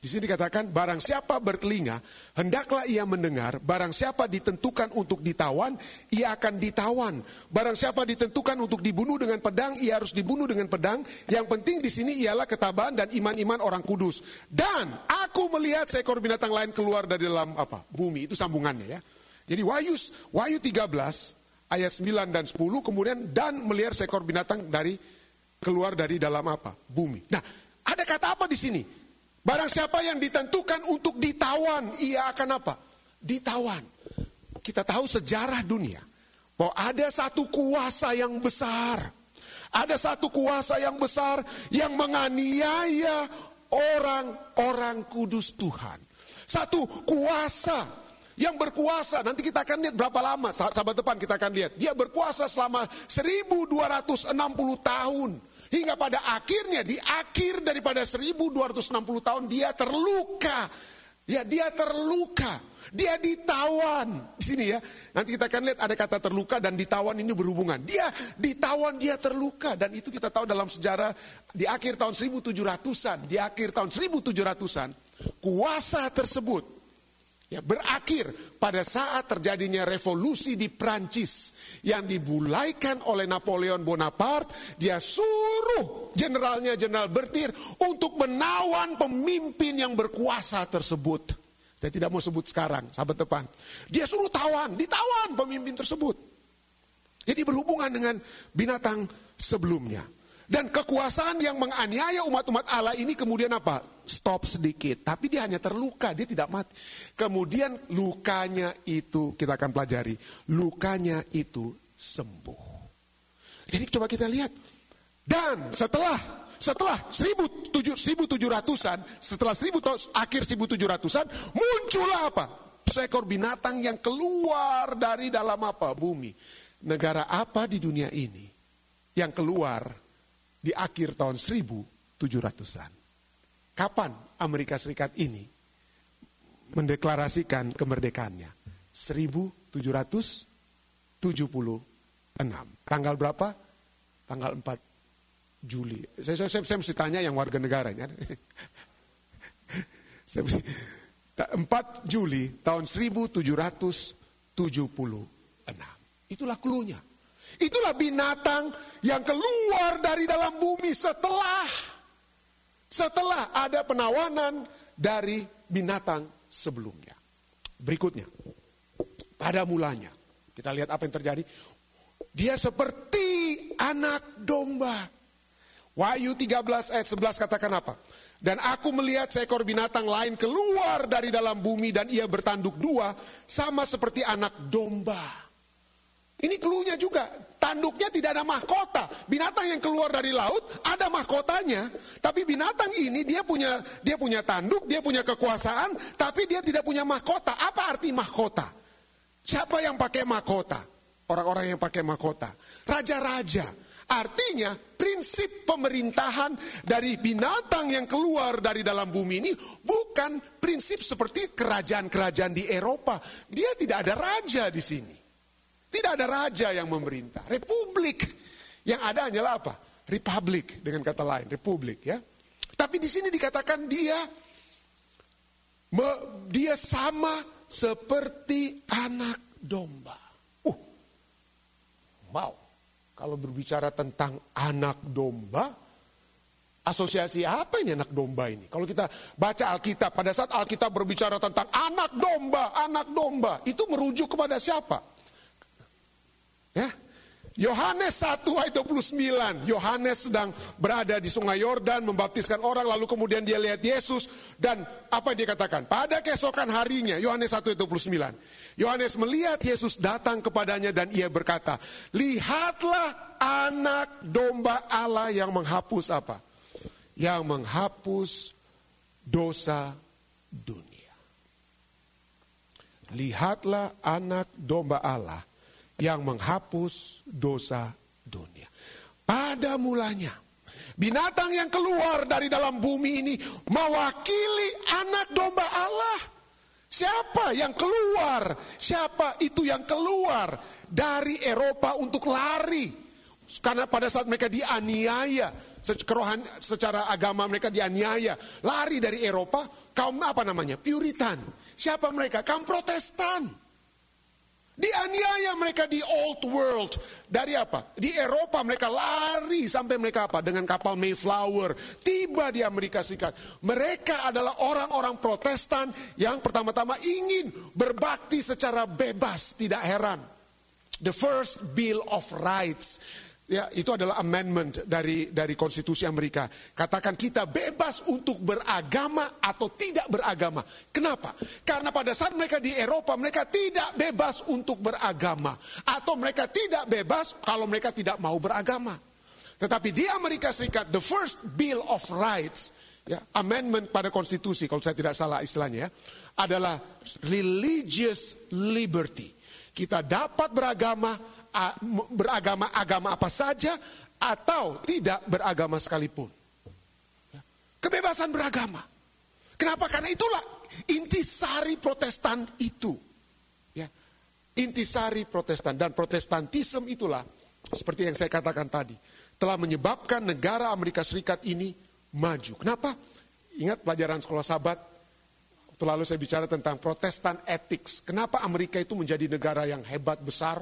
[SPEAKER 1] Di sini dikatakan, barang siapa bertelinga, hendaklah ia mendengar. Barang siapa ditentukan untuk ditawan, ia akan ditawan. Barang siapa ditentukan untuk dibunuh dengan pedang, ia harus dibunuh dengan pedang. Yang penting di sini ialah ketabahan dan iman-iman orang kudus. Dan aku melihat seekor binatang lain keluar dari dalam apa? Bumi. Itu sambungannya ya. Jadi Wahyu, Wahyu 13 ayat 9 dan 10 kemudian dan melihat seekor binatang dari keluar dari dalam apa? Bumi. Nah, ada kata apa di sini? Barang siapa yang ditentukan untuk ditawan, ia akan apa? Ditawan. Kita tahu sejarah dunia bahwa ada satu kuasa yang besar. Ada satu kuasa yang besar yang menganiaya orang-orang kudus Tuhan. Satu kuasa yang berkuasa. Nanti kita akan lihat berapa lama, sahabat depan kita akan lihat. Dia berkuasa selama 1260 tahun. Hingga pada akhirnya di akhir daripada 1260 tahun dia terluka. Ya dia terluka. Dia ditawan. Di sini ya. Nanti kita akan lihat ada kata terluka dan ditawan ini berhubungan. Dia ditawan, dia terluka. Dan itu kita tahu dalam sejarah di akhir tahun 1700-an. Di akhir tahun 1700-an. Kuasa tersebut ya, berakhir pada saat terjadinya revolusi di Prancis yang dibulaikan oleh Napoleon Bonaparte. Dia suruh generalnya Jenderal Bertir untuk menawan pemimpin yang berkuasa tersebut. Saya tidak mau sebut sekarang, sahabat depan. Dia suruh tawan, ditawan pemimpin tersebut. Jadi berhubungan dengan binatang sebelumnya. Dan kekuasaan yang menganiaya umat-umat Allah ini kemudian apa? Stop sedikit. Tapi dia hanya terluka, dia tidak mati. Kemudian lukanya itu, kita akan pelajari. Lukanya itu sembuh. Jadi coba kita lihat. Dan setelah setelah 1700-an, setelah 1000 tahun, akhir 1700-an, muncullah apa? Seekor binatang yang keluar dari dalam apa? Bumi. Negara apa di dunia ini yang keluar di akhir tahun 1700-an. Kapan Amerika Serikat ini mendeklarasikan kemerdekaannya? 1776. Tanggal berapa? Tanggal 4 Juli. Saya, saya, saya, saya mesti tanya yang warga negara ini. saya mesti, 4 Juli tahun 1776. Itulah klunya. Itulah binatang yang keluar dari dalam bumi setelah setelah ada penawanan dari binatang sebelumnya. Berikutnya, pada mulanya, kita lihat apa yang terjadi. Dia seperti anak domba. Wahyu 13 ayat 11 katakan apa? Dan aku melihat seekor binatang lain keluar dari dalam bumi dan ia bertanduk dua sama seperti anak domba. Ini keluhnya juga, tanduknya tidak ada mahkota. Binatang yang keluar dari laut ada mahkotanya, tapi binatang ini dia punya dia punya tanduk, dia punya kekuasaan, tapi dia tidak punya mahkota. Apa arti mahkota? Siapa yang pakai mahkota? Orang-orang yang pakai mahkota. Raja-raja. Artinya prinsip pemerintahan dari binatang yang keluar dari dalam bumi ini bukan prinsip seperti kerajaan-kerajaan di Eropa. Dia tidak ada raja di sini. Tidak ada raja yang memerintah. Republik. Yang ada hanyalah apa? Republik dengan kata lain, republik ya. Tapi di sini dikatakan dia me, dia sama seperti anak domba. Uh, wow. Kalau berbicara tentang anak domba, asosiasi apa ini anak domba ini? Kalau kita baca Alkitab, pada saat Alkitab berbicara tentang anak domba, anak domba, itu merujuk kepada siapa? Ya, Yohanes 1 ayat 29, Yohanes sedang berada di sungai Yordan membaptiskan orang lalu kemudian dia lihat Yesus dan apa dia katakan? Pada keesokan harinya, Yohanes 1 ayat 29, Yohanes melihat Yesus datang kepadanya dan ia berkata, "Lihatlah anak domba Allah yang menghapus apa? Yang menghapus dosa dunia." Lihatlah anak domba Allah yang menghapus dosa dunia. Pada mulanya, binatang yang keluar dari dalam bumi ini mewakili anak domba Allah. Siapa yang keluar? Siapa itu yang keluar dari Eropa untuk lari? Karena pada saat mereka dianiaya, secara agama mereka dianiaya, lari dari Eropa, kaum apa namanya? Puritan. Siapa mereka? Kaum Protestan. Dianiaya mereka di old world. Dari apa? Di Eropa mereka lari sampai mereka apa? Dengan kapal Mayflower. Tiba di Amerika Serikat. Mereka adalah orang-orang protestan yang pertama-tama ingin berbakti secara bebas. Tidak heran. The first Bill of Rights Ya, itu adalah amendment dari dari konstitusi Amerika. Katakan kita bebas untuk beragama atau tidak beragama. Kenapa? Karena pada saat mereka di Eropa mereka tidak bebas untuk beragama atau mereka tidak bebas kalau mereka tidak mau beragama. Tetapi di Amerika Serikat the first Bill of Rights ya, amendment pada konstitusi kalau saya tidak salah istilahnya ya, adalah religious liberty. Kita dapat beragama beragama agama apa saja atau tidak beragama sekalipun. Kebebasan beragama. Kenapa? Karena itulah intisari protestan itu. Ya. Intisari protestan dan protestantisme itulah seperti yang saya katakan tadi. Telah menyebabkan negara Amerika Serikat ini maju. Kenapa? Ingat pelajaran sekolah sahabat. Waktu lalu saya bicara tentang protestan ethics. Kenapa Amerika itu menjadi negara yang hebat, besar,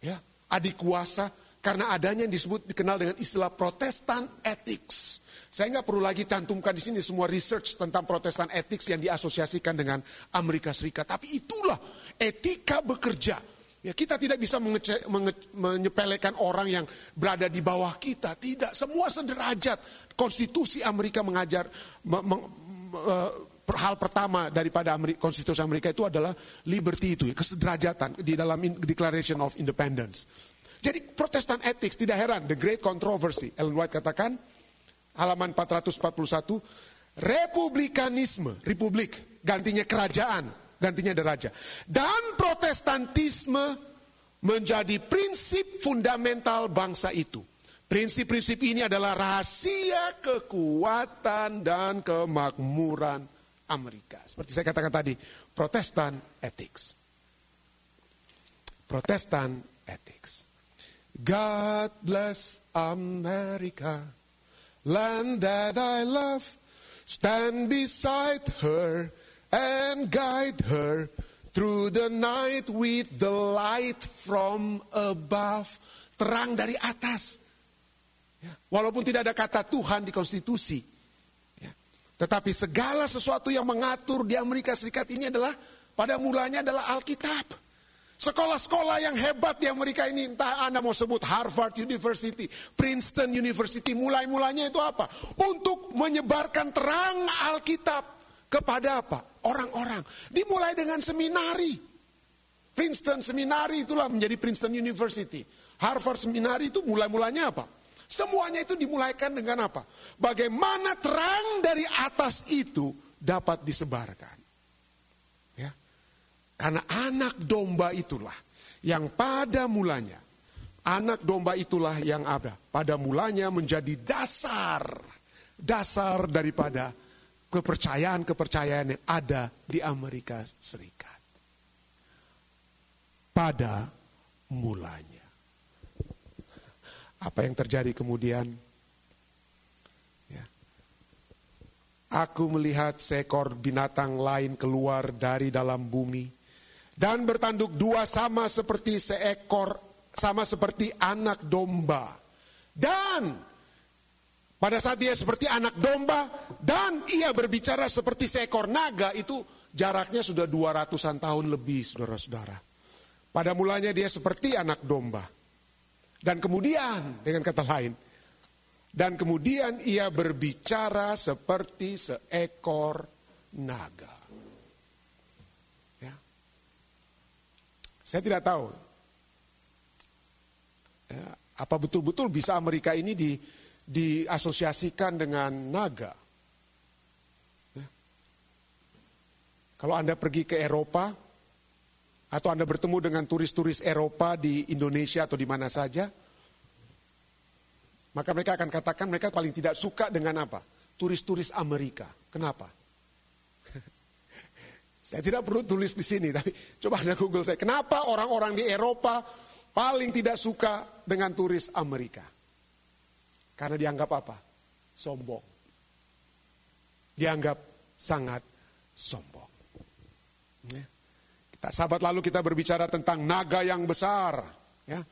[SPEAKER 1] ya, adik kuasa karena adanya yang disebut dikenal dengan istilah Protestan ethics. Saya nggak perlu lagi cantumkan di sini semua research tentang Protestan ethics yang diasosiasikan dengan Amerika Serikat. Tapi itulah etika bekerja. Ya, kita tidak bisa mengece, menge, menyepelekan orang yang berada di bawah kita. Tidak, semua sederajat. Konstitusi Amerika mengajar, me, me, uh, hal pertama daripada Amerika, konstitusi Amerika itu adalah liberty itu, ya, kesederajatan di dalam Declaration of Independence. Jadi Protestan ethics tidak heran, the great controversy. Ellen White katakan, halaman 441, republikanisme, republik, gantinya kerajaan, gantinya deraja. Dan protestantisme menjadi prinsip fundamental bangsa itu. Prinsip-prinsip ini adalah rahasia kekuatan dan kemakmuran Amerika. Seperti saya katakan tadi, Protestan ethics. Protestan ethics. God bless America, land that I love. Stand beside her and guide her through the night with the light from above. Terang dari atas. Ya, walaupun tidak ada kata Tuhan di konstitusi, tetapi segala sesuatu yang mengatur di Amerika Serikat ini adalah pada mulanya adalah Alkitab. Sekolah-sekolah yang hebat di Amerika ini, entah Anda mau sebut Harvard University, Princeton University, mulai-mulanya itu apa? Untuk menyebarkan terang Alkitab kepada apa? Orang-orang. Dimulai dengan seminari. Princeton seminari itulah menjadi Princeton University. Harvard seminari itu mulai-mulanya apa? Semuanya itu dimulaikan dengan apa? Bagaimana terang dari atas itu dapat disebarkan. Ya. Karena anak domba itulah yang pada mulanya, anak domba itulah yang ada. Pada mulanya menjadi dasar, dasar daripada kepercayaan-kepercayaan yang ada di Amerika Serikat. Pada mulanya. Apa yang terjadi kemudian? Ya. Aku melihat seekor binatang lain keluar dari dalam bumi dan bertanduk dua sama seperti seekor sama seperti anak domba. Dan pada saat dia seperti anak domba dan ia berbicara seperti seekor naga itu jaraknya sudah dua ratusan tahun lebih saudara-saudara. Pada mulanya dia seperti anak domba. Dan kemudian, dengan kata lain, dan kemudian ia berbicara seperti seekor naga. Ya. Saya tidak tahu ya, apa betul-betul bisa Amerika ini di, diasosiasikan dengan naga. Ya. Kalau Anda pergi ke Eropa, atau Anda bertemu dengan turis-turis Eropa di Indonesia atau di mana saja, maka mereka akan katakan mereka paling tidak suka dengan apa? Turis-turis Amerika. Kenapa? saya tidak perlu tulis di sini, tapi coba Anda Google saya. Kenapa orang-orang di Eropa paling tidak suka dengan turis Amerika? Karena dianggap apa? Sombong. Dianggap sangat sombong. Ya. Sahabat lalu kita berbicara tentang naga yang besar. Ya.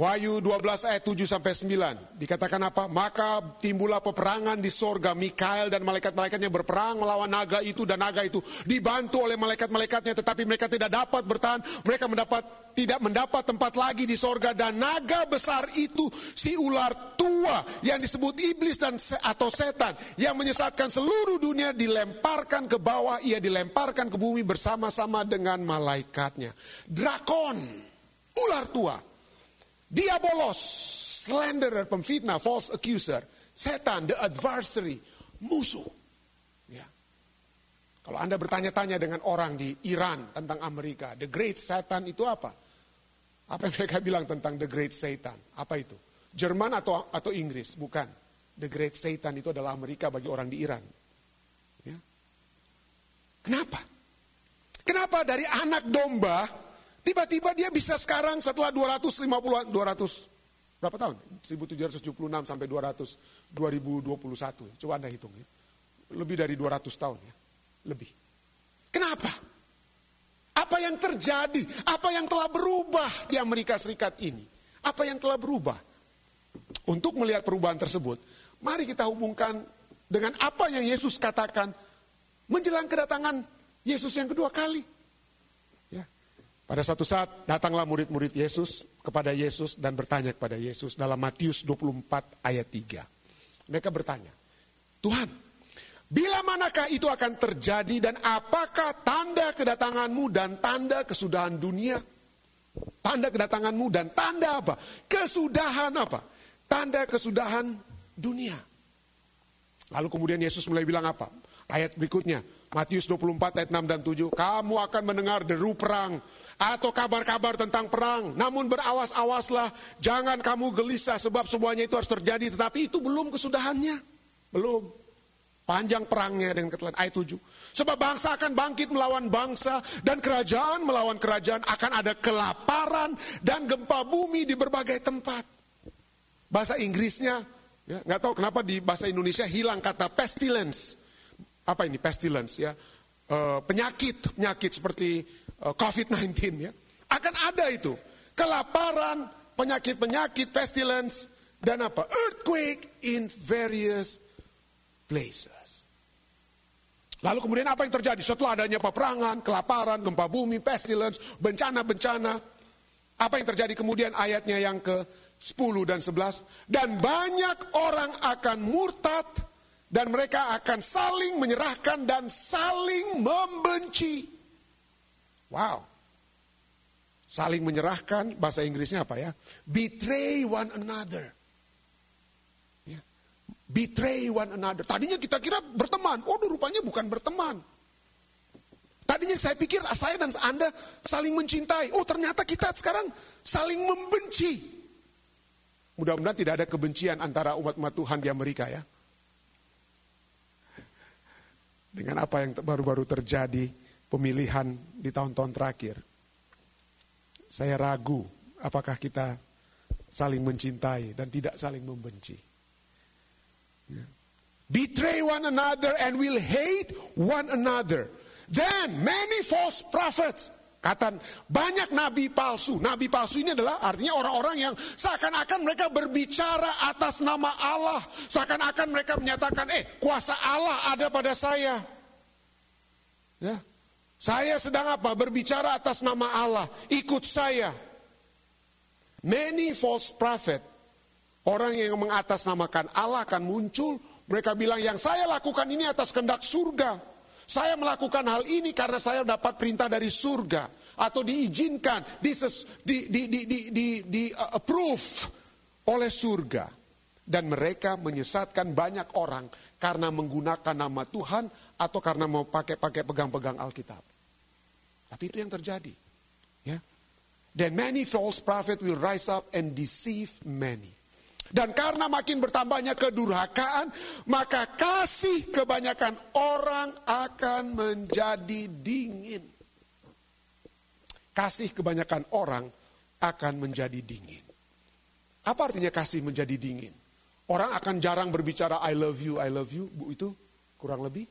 [SPEAKER 1] Wahyu 12 ayat 7 sampai 9 dikatakan apa? Maka timbullah peperangan di sorga. Mikael dan malaikat-malaikatnya berperang melawan naga itu dan naga itu dibantu oleh malaikat-malaikatnya tetapi mereka tidak dapat bertahan. Mereka mendapat tidak mendapat tempat lagi di sorga dan naga besar itu si ular tua yang disebut iblis dan atau setan yang menyesatkan seluruh dunia dilemparkan ke bawah ia dilemparkan ke bumi bersama-sama dengan malaikatnya. Drakon, ular tua Diabolos, slanderer, pemfitnah, false accuser, setan, the adversary, musuh. Ya. Kalau Anda bertanya-tanya dengan orang di Iran tentang Amerika, the great Satan itu apa? Apa yang mereka bilang tentang the great Satan? Apa itu? Jerman atau atau Inggris? Bukan. The great Satan itu adalah Amerika bagi orang di Iran. Ya. Kenapa? Kenapa dari anak domba Tiba-tiba dia bisa sekarang setelah 250 200 berapa tahun? 1776 sampai 200 2021. Coba Anda hitung ya. Lebih dari 200 tahun ya. Lebih. Kenapa? Apa yang terjadi? Apa yang telah berubah di Amerika Serikat ini? Apa yang telah berubah? Untuk melihat perubahan tersebut, mari kita hubungkan dengan apa yang Yesus katakan menjelang kedatangan Yesus yang kedua kali. Pada satu saat datanglah murid-murid Yesus kepada Yesus dan bertanya kepada Yesus dalam Matius 24 ayat 3. Mereka bertanya, Tuhan, bila manakah itu akan terjadi dan apakah tanda kedatanganmu dan tanda kesudahan dunia? Tanda kedatanganmu dan tanda apa? Kesudahan apa? Tanda kesudahan dunia. Lalu kemudian Yesus mulai bilang apa? Ayat berikutnya, Matius 24 ayat 6 dan 7. Kamu akan mendengar deru perang atau kabar-kabar tentang perang. Namun berawas-awaslah, jangan kamu gelisah sebab semuanya itu harus terjadi. Tetapi itu belum kesudahannya. Belum. Panjang perangnya dengan ketelan ayat 7. Sebab bangsa akan bangkit melawan bangsa dan kerajaan melawan kerajaan. Akan ada kelaparan dan gempa bumi di berbagai tempat. Bahasa Inggrisnya, ya, nggak tahu kenapa di bahasa Indonesia hilang kata pestilence apa ini pestilence ya uh, penyakit penyakit seperti eh, COVID-19 ya akan ada itu kelaparan penyakit penyakit pestilence dan apa earthquake in various places. Lalu kemudian apa yang terjadi setelah adanya peperangan, kelaparan, gempa bumi, pestilence, bencana-bencana? Apa yang terjadi kemudian ayatnya yang ke 10 dan 11? Dan banyak orang akan murtad dan mereka akan saling menyerahkan dan saling membenci. Wow. Saling menyerahkan, bahasa Inggrisnya apa ya? Betray one another. Ya. Betray one another. Tadinya kita kira berteman. Oh, rupanya bukan berteman. Tadinya saya pikir saya dan Anda saling mencintai. Oh, ternyata kita sekarang saling membenci. Mudah-mudahan tidak ada kebencian antara umat-umat Tuhan di Amerika ya dengan apa yang baru-baru terjadi pemilihan di tahun-tahun terakhir. Saya ragu apakah kita saling mencintai dan tidak saling membenci. Ya. Betray one another and will hate one another. Then many false prophets Kata banyak nabi palsu. Nabi palsu ini adalah artinya orang-orang yang seakan-akan mereka berbicara atas nama Allah. Seakan-akan mereka menyatakan, eh kuasa Allah ada pada saya. Ya. Saya sedang apa? Berbicara atas nama Allah. Ikut saya. Many false prophet. Orang yang mengatasnamakan Allah akan muncul. Mereka bilang yang saya lakukan ini atas kehendak surga. Saya melakukan hal ini karena saya dapat perintah dari surga atau diizinkan, di, di, di, di, di, di uh, approve oleh surga. Dan mereka menyesatkan banyak orang karena menggunakan nama Tuhan atau karena mau pakai-pakai pegang-pegang Alkitab. Tapi itu yang terjadi. Ya. Then many false prophet will rise up and deceive many. Dan karena makin bertambahnya kedurhakaan, maka kasih kebanyakan orang akan menjadi dingin. Kasih kebanyakan orang akan menjadi dingin. Apa artinya kasih menjadi dingin? Orang akan jarang berbicara I love you, I love you, Bu itu kurang lebih.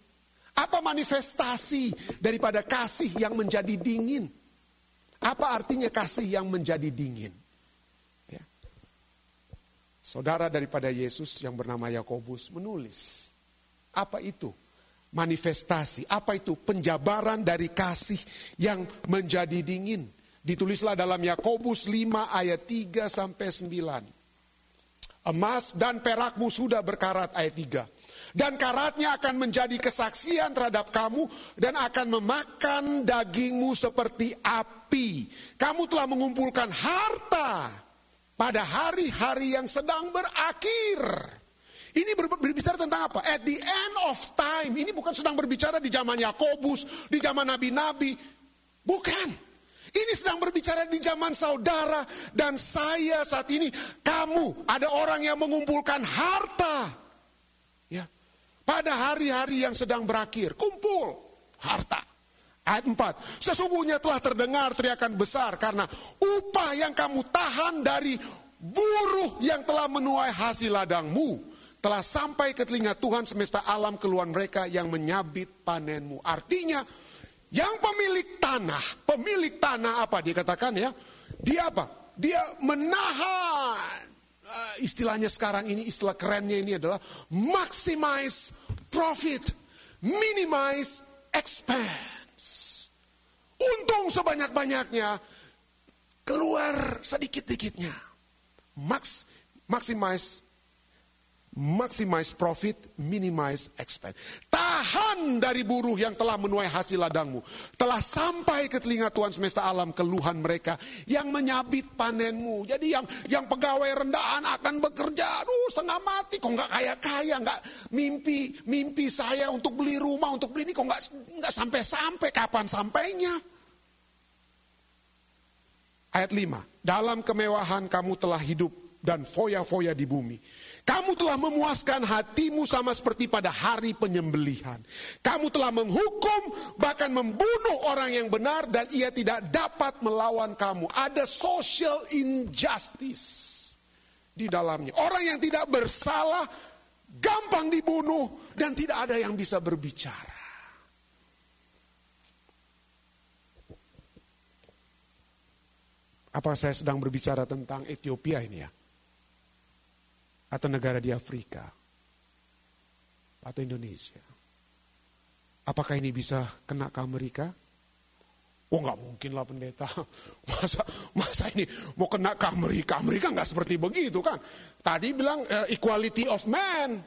[SPEAKER 1] Apa manifestasi daripada kasih yang menjadi dingin? Apa artinya kasih yang menjadi dingin? Saudara daripada Yesus yang bernama Yakobus menulis. Apa itu? Manifestasi. Apa itu? Penjabaran dari kasih yang menjadi dingin. Ditulislah dalam Yakobus 5 ayat 3 sampai 9. Emas dan perakmu sudah berkarat ayat 3. Dan karatnya akan menjadi kesaksian terhadap kamu dan akan memakan dagingmu seperti api. Kamu telah mengumpulkan harta pada hari-hari yang sedang berakhir. Ini berbicara tentang apa? At the end of time. Ini bukan sedang berbicara di zaman Yakobus, di zaman nabi-nabi. Bukan. Ini sedang berbicara di zaman saudara dan saya saat ini. Kamu ada orang yang mengumpulkan harta. Ya. Pada hari-hari yang sedang berakhir. Kumpul harta. Ayat 4. Sesungguhnya telah terdengar teriakan besar karena upah yang kamu tahan dari buruh yang telah menuai hasil ladangmu telah sampai ke telinga Tuhan semesta alam keluhan mereka yang menyabit panenmu. Artinya yang pemilik tanah, pemilik tanah apa dia katakan ya? Dia apa? Dia menahan uh, istilahnya sekarang ini istilah kerennya ini adalah maximize profit, minimize expense untung sebanyak-banyaknya, keluar sedikit-dikitnya. Max, maximize maximize profit, minimize expense. Tahan dari buruh yang telah menuai hasil ladangmu. Telah sampai ke telinga Tuhan semesta alam keluhan mereka yang menyabit panenmu. Jadi yang yang pegawai rendahan akan bekerja, aduh setengah mati, kok nggak kaya kaya, nggak mimpi mimpi saya untuk beli rumah, untuk beli ini kok nggak nggak sampai sampai kapan sampainya? Ayat 5, dalam kemewahan kamu telah hidup dan foya-foya di bumi. Kamu telah memuaskan hatimu sama seperti pada hari penyembelihan. Kamu telah menghukum bahkan membunuh orang yang benar dan ia tidak dapat melawan kamu. Ada social injustice di dalamnya. Orang yang tidak bersalah gampang dibunuh dan tidak ada yang bisa berbicara. Apa saya sedang berbicara tentang Ethiopia ini ya? Atau negara di Afrika? Atau Indonesia? Apakah ini bisa kena ke Amerika? Oh nggak mungkin lah pendeta. Masa masa ini mau kena ke Amerika? Amerika nggak seperti begitu kan? Tadi bilang uh, equality of man.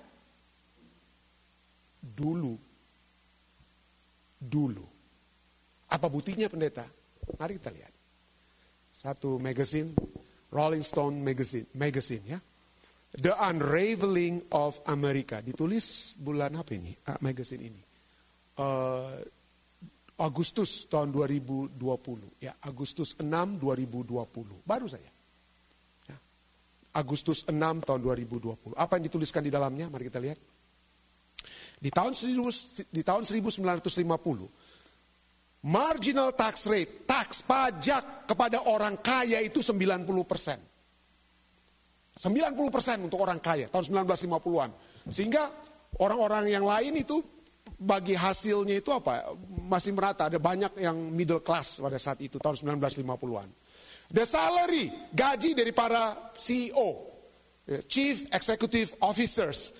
[SPEAKER 1] Dulu. Dulu. Apa buktinya pendeta? Mari kita lihat satu magazine, Rolling Stone magazine, magazine ya. The Unraveling of America. Ditulis bulan apa ini? Uh, magazine ini. Uh, Agustus tahun 2020. Ya, Agustus 6 2020. Baru saya. Ya. Agustus 6 tahun 2020. Apa yang dituliskan di dalamnya? Mari kita lihat. Di tahun, di tahun 1950, Marginal tax rate, tax pajak kepada orang kaya itu 90 persen. 90 persen untuk orang kaya tahun 1950-an. Sehingga orang-orang yang lain itu bagi hasilnya itu apa? Masih merata, ada banyak yang middle class pada saat itu tahun 1950-an. The salary, gaji dari para CEO, ya, Chief Executive Officers,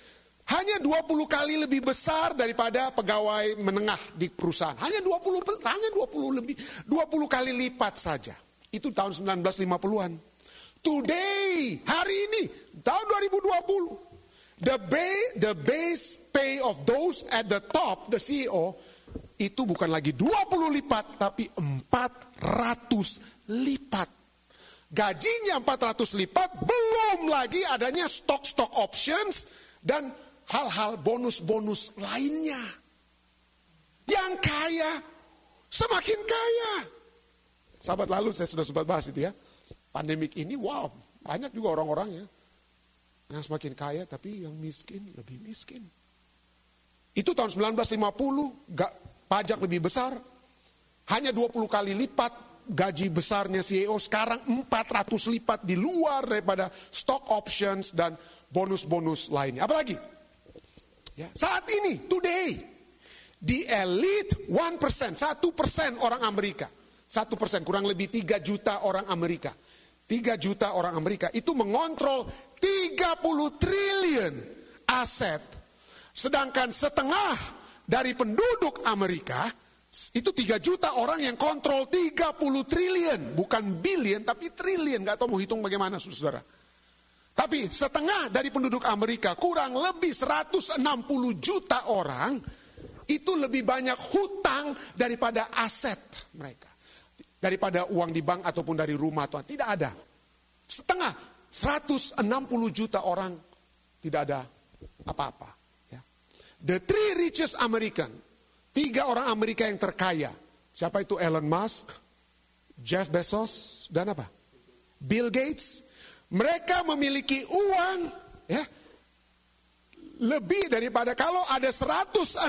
[SPEAKER 1] hanya 20 kali lebih besar daripada pegawai menengah di perusahaan. Hanya 20 hanya 20 lebih 20 kali lipat saja. Itu tahun 1950-an. Today, hari ini, tahun 2020, The, base, the base pay of those at the top, the CEO, itu bukan lagi 20 lipat, tapi 400 lipat. Gajinya 400 lipat, belum lagi adanya stock-stock options dan hal-hal bonus-bonus lainnya. Yang kaya, semakin kaya. Sahabat lalu saya sudah sempat bahas itu ya. Pandemik ini, wow, banyak juga orang-orang ya yang semakin kaya tapi yang miskin lebih miskin. Itu tahun 1950, gak, pajak lebih besar, hanya 20 kali lipat gaji besarnya CEO, sekarang 400 lipat di luar daripada stock options dan bonus-bonus lainnya. Apalagi? Ya, saat ini, today, di elite 1%, 1% orang Amerika, 1% kurang lebih 3 juta orang Amerika 3 juta orang Amerika itu mengontrol 30 triliun aset. Sedangkan setengah dari penduduk Amerika itu 3 juta orang yang kontrol 30 triliun. Bukan billion tapi triliun. Gak tahu mau hitung bagaimana saudara. Tapi setengah dari penduduk Amerika kurang lebih 160 juta orang itu lebih banyak hutang daripada aset mereka daripada uang di bank ataupun dari rumah Tuhan. Tidak ada. Setengah, 160 juta orang tidak ada apa-apa. Ya. The three richest American, tiga orang Amerika yang terkaya. Siapa itu Elon Musk, Jeff Bezos, dan apa? Bill Gates. Mereka memiliki uang, ya, lebih daripada kalau ada 160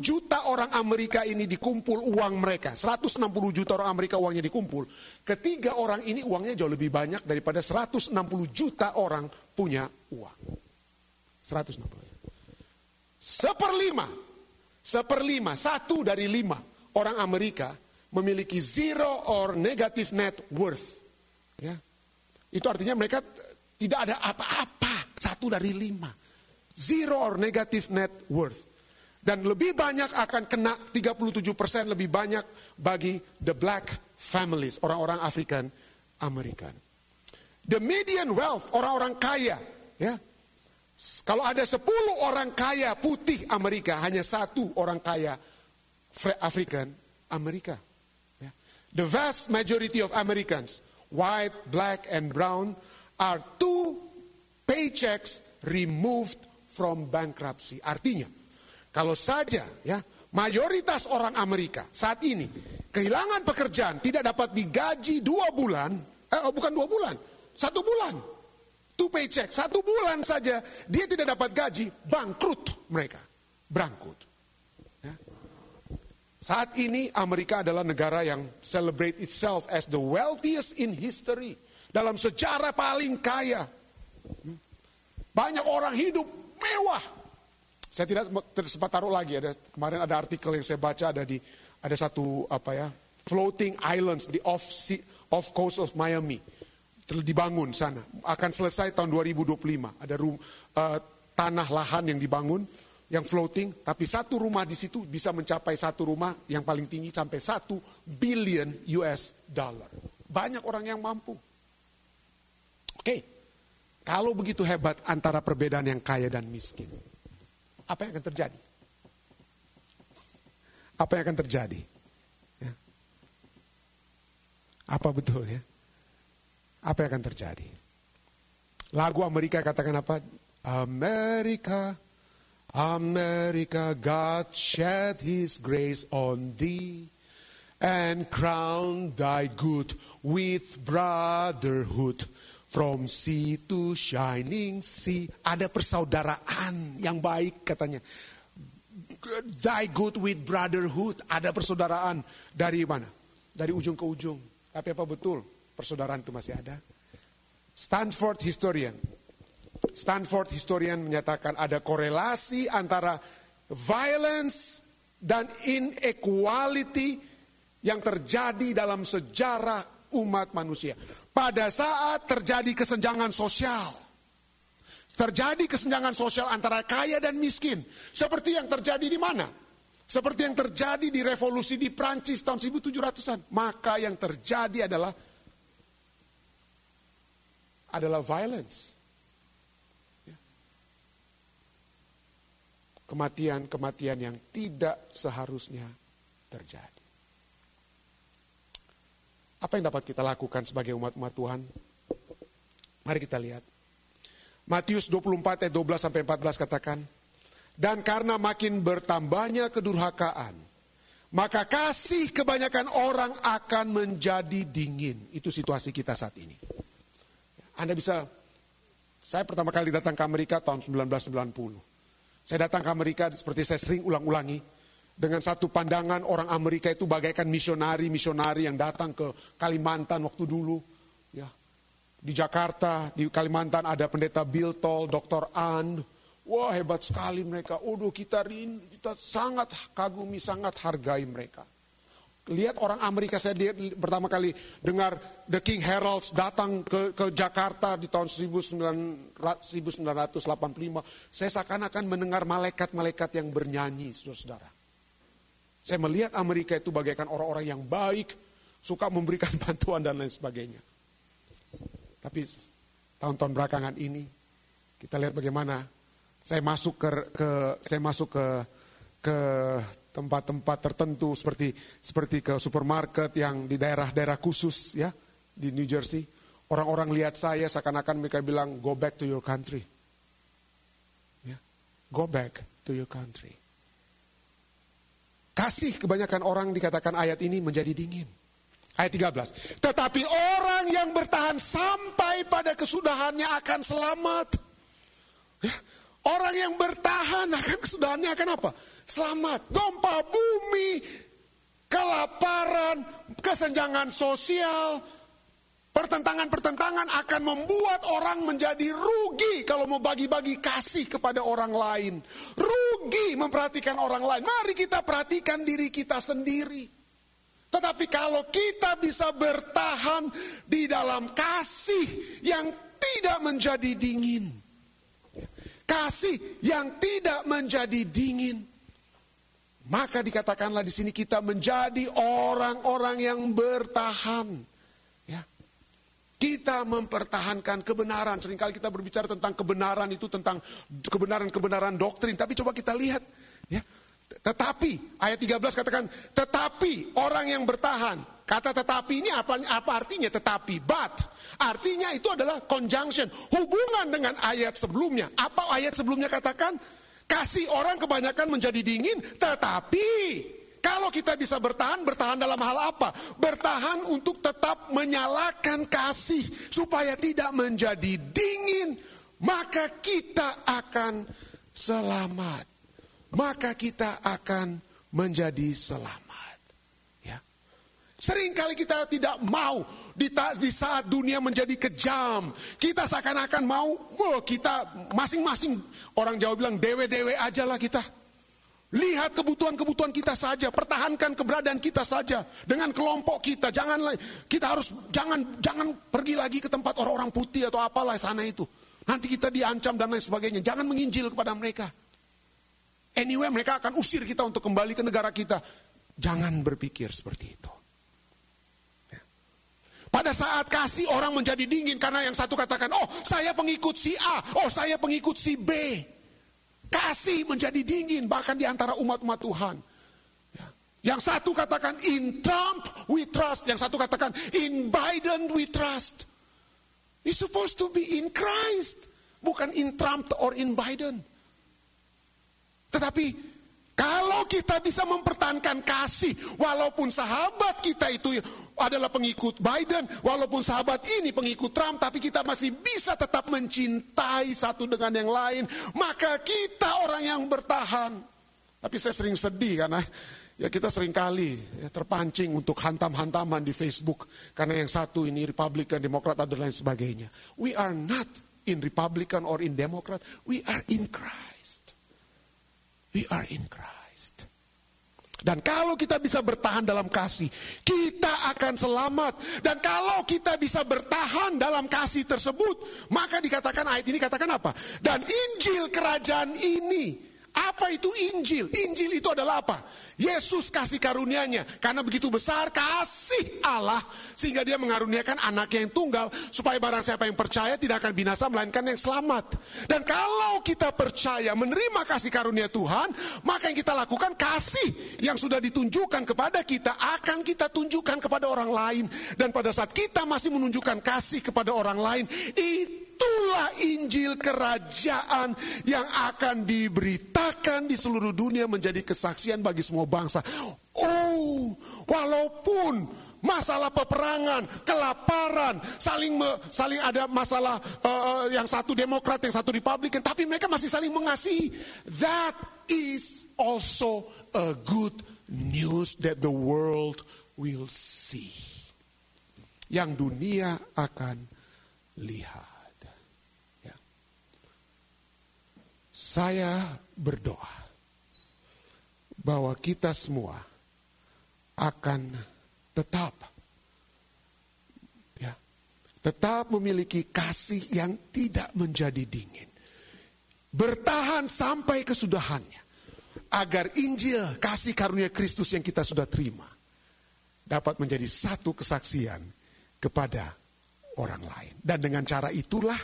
[SPEAKER 1] juta orang Amerika ini dikumpul uang mereka. 160 juta orang Amerika uangnya dikumpul. Ketiga orang ini uangnya jauh lebih banyak daripada 160 juta orang punya uang. 160. Seperlima. Seperlima, satu dari lima orang Amerika memiliki zero or negative net worth. Ya. Itu artinya mereka tidak ada apa-apa. Satu dari lima. Zero or negative net worth. Dan lebih banyak akan kena 37% lebih banyak bagi the black families, orang-orang African American. The median wealth, orang-orang kaya, ya. Kalau ada 10 orang kaya putih Amerika, hanya satu orang kaya African Amerika. Ya. The vast majority of Americans, white, black, and brown, are two paychecks removed from bankruptcy. Artinya, kalau saja ya mayoritas orang Amerika saat ini kehilangan pekerjaan tidak dapat digaji dua bulan, eh, oh bukan dua bulan, satu bulan, two paycheck, satu bulan saja dia tidak dapat gaji, bangkrut mereka, bangkrut. Ya. Saat ini Amerika adalah negara yang celebrate itself as the wealthiest in history. Dalam sejarah paling kaya. Hmm. Banyak orang hidup mewah. Saya tidak sempat taruh lagi. Ada kemarin ada artikel yang saya baca ada di ada satu apa ya floating islands di off sea, off coast of Miami. Dibangun sana. Akan selesai tahun 2025 ada rum, uh, tanah lahan yang dibangun yang floating tapi satu rumah di situ bisa mencapai satu rumah yang paling tinggi sampai satu billion US dollar. Banyak orang yang mampu. Oke. okay. Kalau begitu hebat antara perbedaan yang kaya dan miskin, apa yang akan terjadi? Apa yang akan terjadi? Ya. Apa betul ya? Apa yang akan terjadi? Lagu Amerika katakan apa? Amerika, Amerika, God shed His grace on thee and crown thy good with brotherhood. From sea to shining sea. Ada persaudaraan yang baik katanya. die good with brotherhood. Ada persaudaraan dari mana? Dari ujung ke ujung. Tapi apa betul persaudaraan itu masih ada? Stanford historian. Stanford historian menyatakan ada korelasi antara violence dan inequality yang terjadi dalam sejarah umat manusia. Pada saat terjadi kesenjangan sosial, terjadi kesenjangan sosial antara kaya dan miskin, seperti yang terjadi di mana? Seperti yang terjadi di revolusi di Prancis tahun 1700-an. Maka yang terjadi adalah adalah violence. Ya. Kematian-kematian yang tidak seharusnya terjadi. Apa yang dapat kita lakukan sebagai umat-umat Tuhan? Mari kita lihat. Matius 24 ayat 12 sampai 14 katakan, dan karena makin bertambahnya kedurhakaan, maka kasih kebanyakan orang akan menjadi dingin. Itu situasi kita saat ini. Anda bisa, saya pertama kali datang ke Amerika tahun 1990. Saya datang ke Amerika seperti saya sering ulang-ulangi, dengan satu pandangan orang Amerika itu bagaikan misionari-misionari yang datang ke Kalimantan waktu dulu. Ya. Di Jakarta, di Kalimantan ada pendeta Bill Toll, Dr. And. Wah hebat sekali mereka. Udah kita, kita sangat kagumi, sangat hargai mereka. Lihat orang Amerika, saya lihat pertama kali dengar The King Heralds datang ke, ke Jakarta di tahun 1985. Saya seakan-akan mendengar malaikat-malaikat yang bernyanyi, saudara-saudara. Saya melihat Amerika itu bagaikan orang-orang yang baik, suka memberikan bantuan dan lain sebagainya. Tapi tahun-tahun belakangan ini kita lihat bagaimana saya masuk ke, ke saya masuk ke ke tempat-tempat tertentu seperti seperti ke supermarket yang di daerah-daerah khusus ya di New Jersey. Orang-orang lihat saya seakan-akan mereka bilang go back to your country. Ya, go back to your country. Kasih kebanyakan orang dikatakan ayat ini menjadi dingin. Ayat 13. Tetapi orang yang bertahan sampai pada kesudahannya akan selamat. Ya, orang yang bertahan akan kesudahannya akan apa? Selamat. Gempa bumi, kelaparan, kesenjangan sosial, Pertentangan-pertentangan akan membuat orang menjadi rugi kalau mau bagi-bagi kasih kepada orang lain. Rugi memperhatikan orang lain. Mari kita perhatikan diri kita sendiri. Tetapi kalau kita bisa bertahan di dalam kasih yang tidak menjadi dingin. Kasih yang tidak menjadi dingin. Maka dikatakanlah di sini kita menjadi orang-orang yang bertahan kita mempertahankan kebenaran. Seringkali kita berbicara tentang kebenaran itu tentang kebenaran-kebenaran doktrin. Tapi coba kita lihat. Ya. Tetapi, ayat 13 katakan, tetapi orang yang bertahan. Kata tetapi ini apa, apa artinya tetapi? But. Artinya itu adalah conjunction. Hubungan dengan ayat sebelumnya. Apa ayat sebelumnya katakan? Kasih orang kebanyakan menjadi dingin, tetapi kalau kita bisa bertahan, bertahan dalam hal apa? Bertahan untuk tetap menyalakan kasih supaya tidak menjadi dingin, maka kita akan selamat. Maka kita akan menjadi selamat. Ya. Seringkali kita tidak mau di, saat dunia menjadi kejam. Kita seakan-akan mau, oh, kita masing-masing orang Jawa bilang dewe-dewe aja lah kita. Lihat kebutuhan-kebutuhan kita saja, pertahankan keberadaan kita saja dengan kelompok kita. Jangan kita harus jangan jangan pergi lagi ke tempat orang-orang putih atau apalah sana itu. Nanti kita diancam dan lain sebagainya. Jangan menginjil kepada mereka. Anyway, mereka akan usir kita untuk kembali ke negara kita. Jangan berpikir seperti itu. Ya. Pada saat kasih orang menjadi dingin karena yang satu katakan, oh saya pengikut si A, oh saya pengikut si B. Kasih menjadi dingin bahkan di antara umat-umat Tuhan. Ya. Yang satu katakan in Trump we trust, yang satu katakan in Biden we trust. It's supposed to be in Christ, bukan in Trump or in Biden. Tetapi kalau kita bisa mempertahankan kasih, walaupun sahabat kita itu adalah pengikut Biden, walaupun sahabat ini pengikut Trump, tapi kita masih bisa tetap mencintai satu dengan yang lain, maka kita orang yang bertahan. Tapi saya sering sedih karena ya kita sering kali ya, terpancing untuk hantam-hantaman di Facebook. Karena yang satu ini Republikan, Demokrat, dan lain sebagainya. We are not in Republican or in Democrat. We are in Christ. We are in Christ. Dan kalau kita bisa bertahan dalam kasih, kita akan selamat. Dan kalau kita bisa bertahan dalam kasih tersebut, maka dikatakan ayat ini katakan apa? Dan Injil kerajaan ini apa itu Injil? Injil itu adalah apa? Yesus kasih karunia-Nya. Karena begitu besar kasih Allah. Sehingga dia mengaruniakan anaknya yang tunggal. Supaya barang siapa yang percaya tidak akan binasa melainkan yang selamat. Dan kalau kita percaya menerima kasih karunia Tuhan. Maka yang kita lakukan kasih yang sudah ditunjukkan kepada kita. Akan kita tunjukkan kepada orang lain. Dan pada saat kita masih menunjukkan kasih kepada orang lain. Itu Itulah Injil kerajaan yang akan diberitakan di seluruh dunia menjadi kesaksian bagi semua bangsa. Oh, walaupun masalah peperangan, kelaparan, saling me, saling ada masalah uh, yang satu Demokrat, yang satu Republikan, tapi mereka masih saling mengasihi. That is also a good news that the world will see. Yang dunia akan lihat. Saya berdoa bahwa kita semua akan tetap ya, tetap memiliki kasih yang tidak menjadi dingin. Bertahan sampai kesudahannya agar Injil kasih karunia Kristus yang kita sudah terima dapat menjadi satu kesaksian kepada orang lain. Dan dengan cara itulah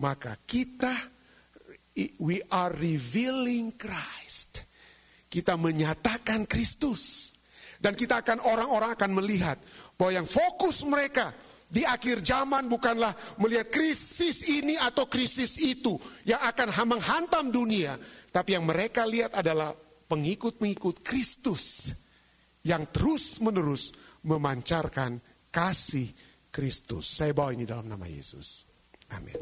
[SPEAKER 1] maka kita we are revealing Christ. Kita menyatakan Kristus. Dan kita akan orang-orang akan melihat bahwa yang fokus mereka di akhir zaman bukanlah melihat krisis ini atau krisis itu yang akan menghantam dunia, tapi yang mereka lihat adalah pengikut-pengikut Kristus yang terus-menerus memancarkan kasih Kristus. Saya bawa ini dalam nama Yesus. Amin.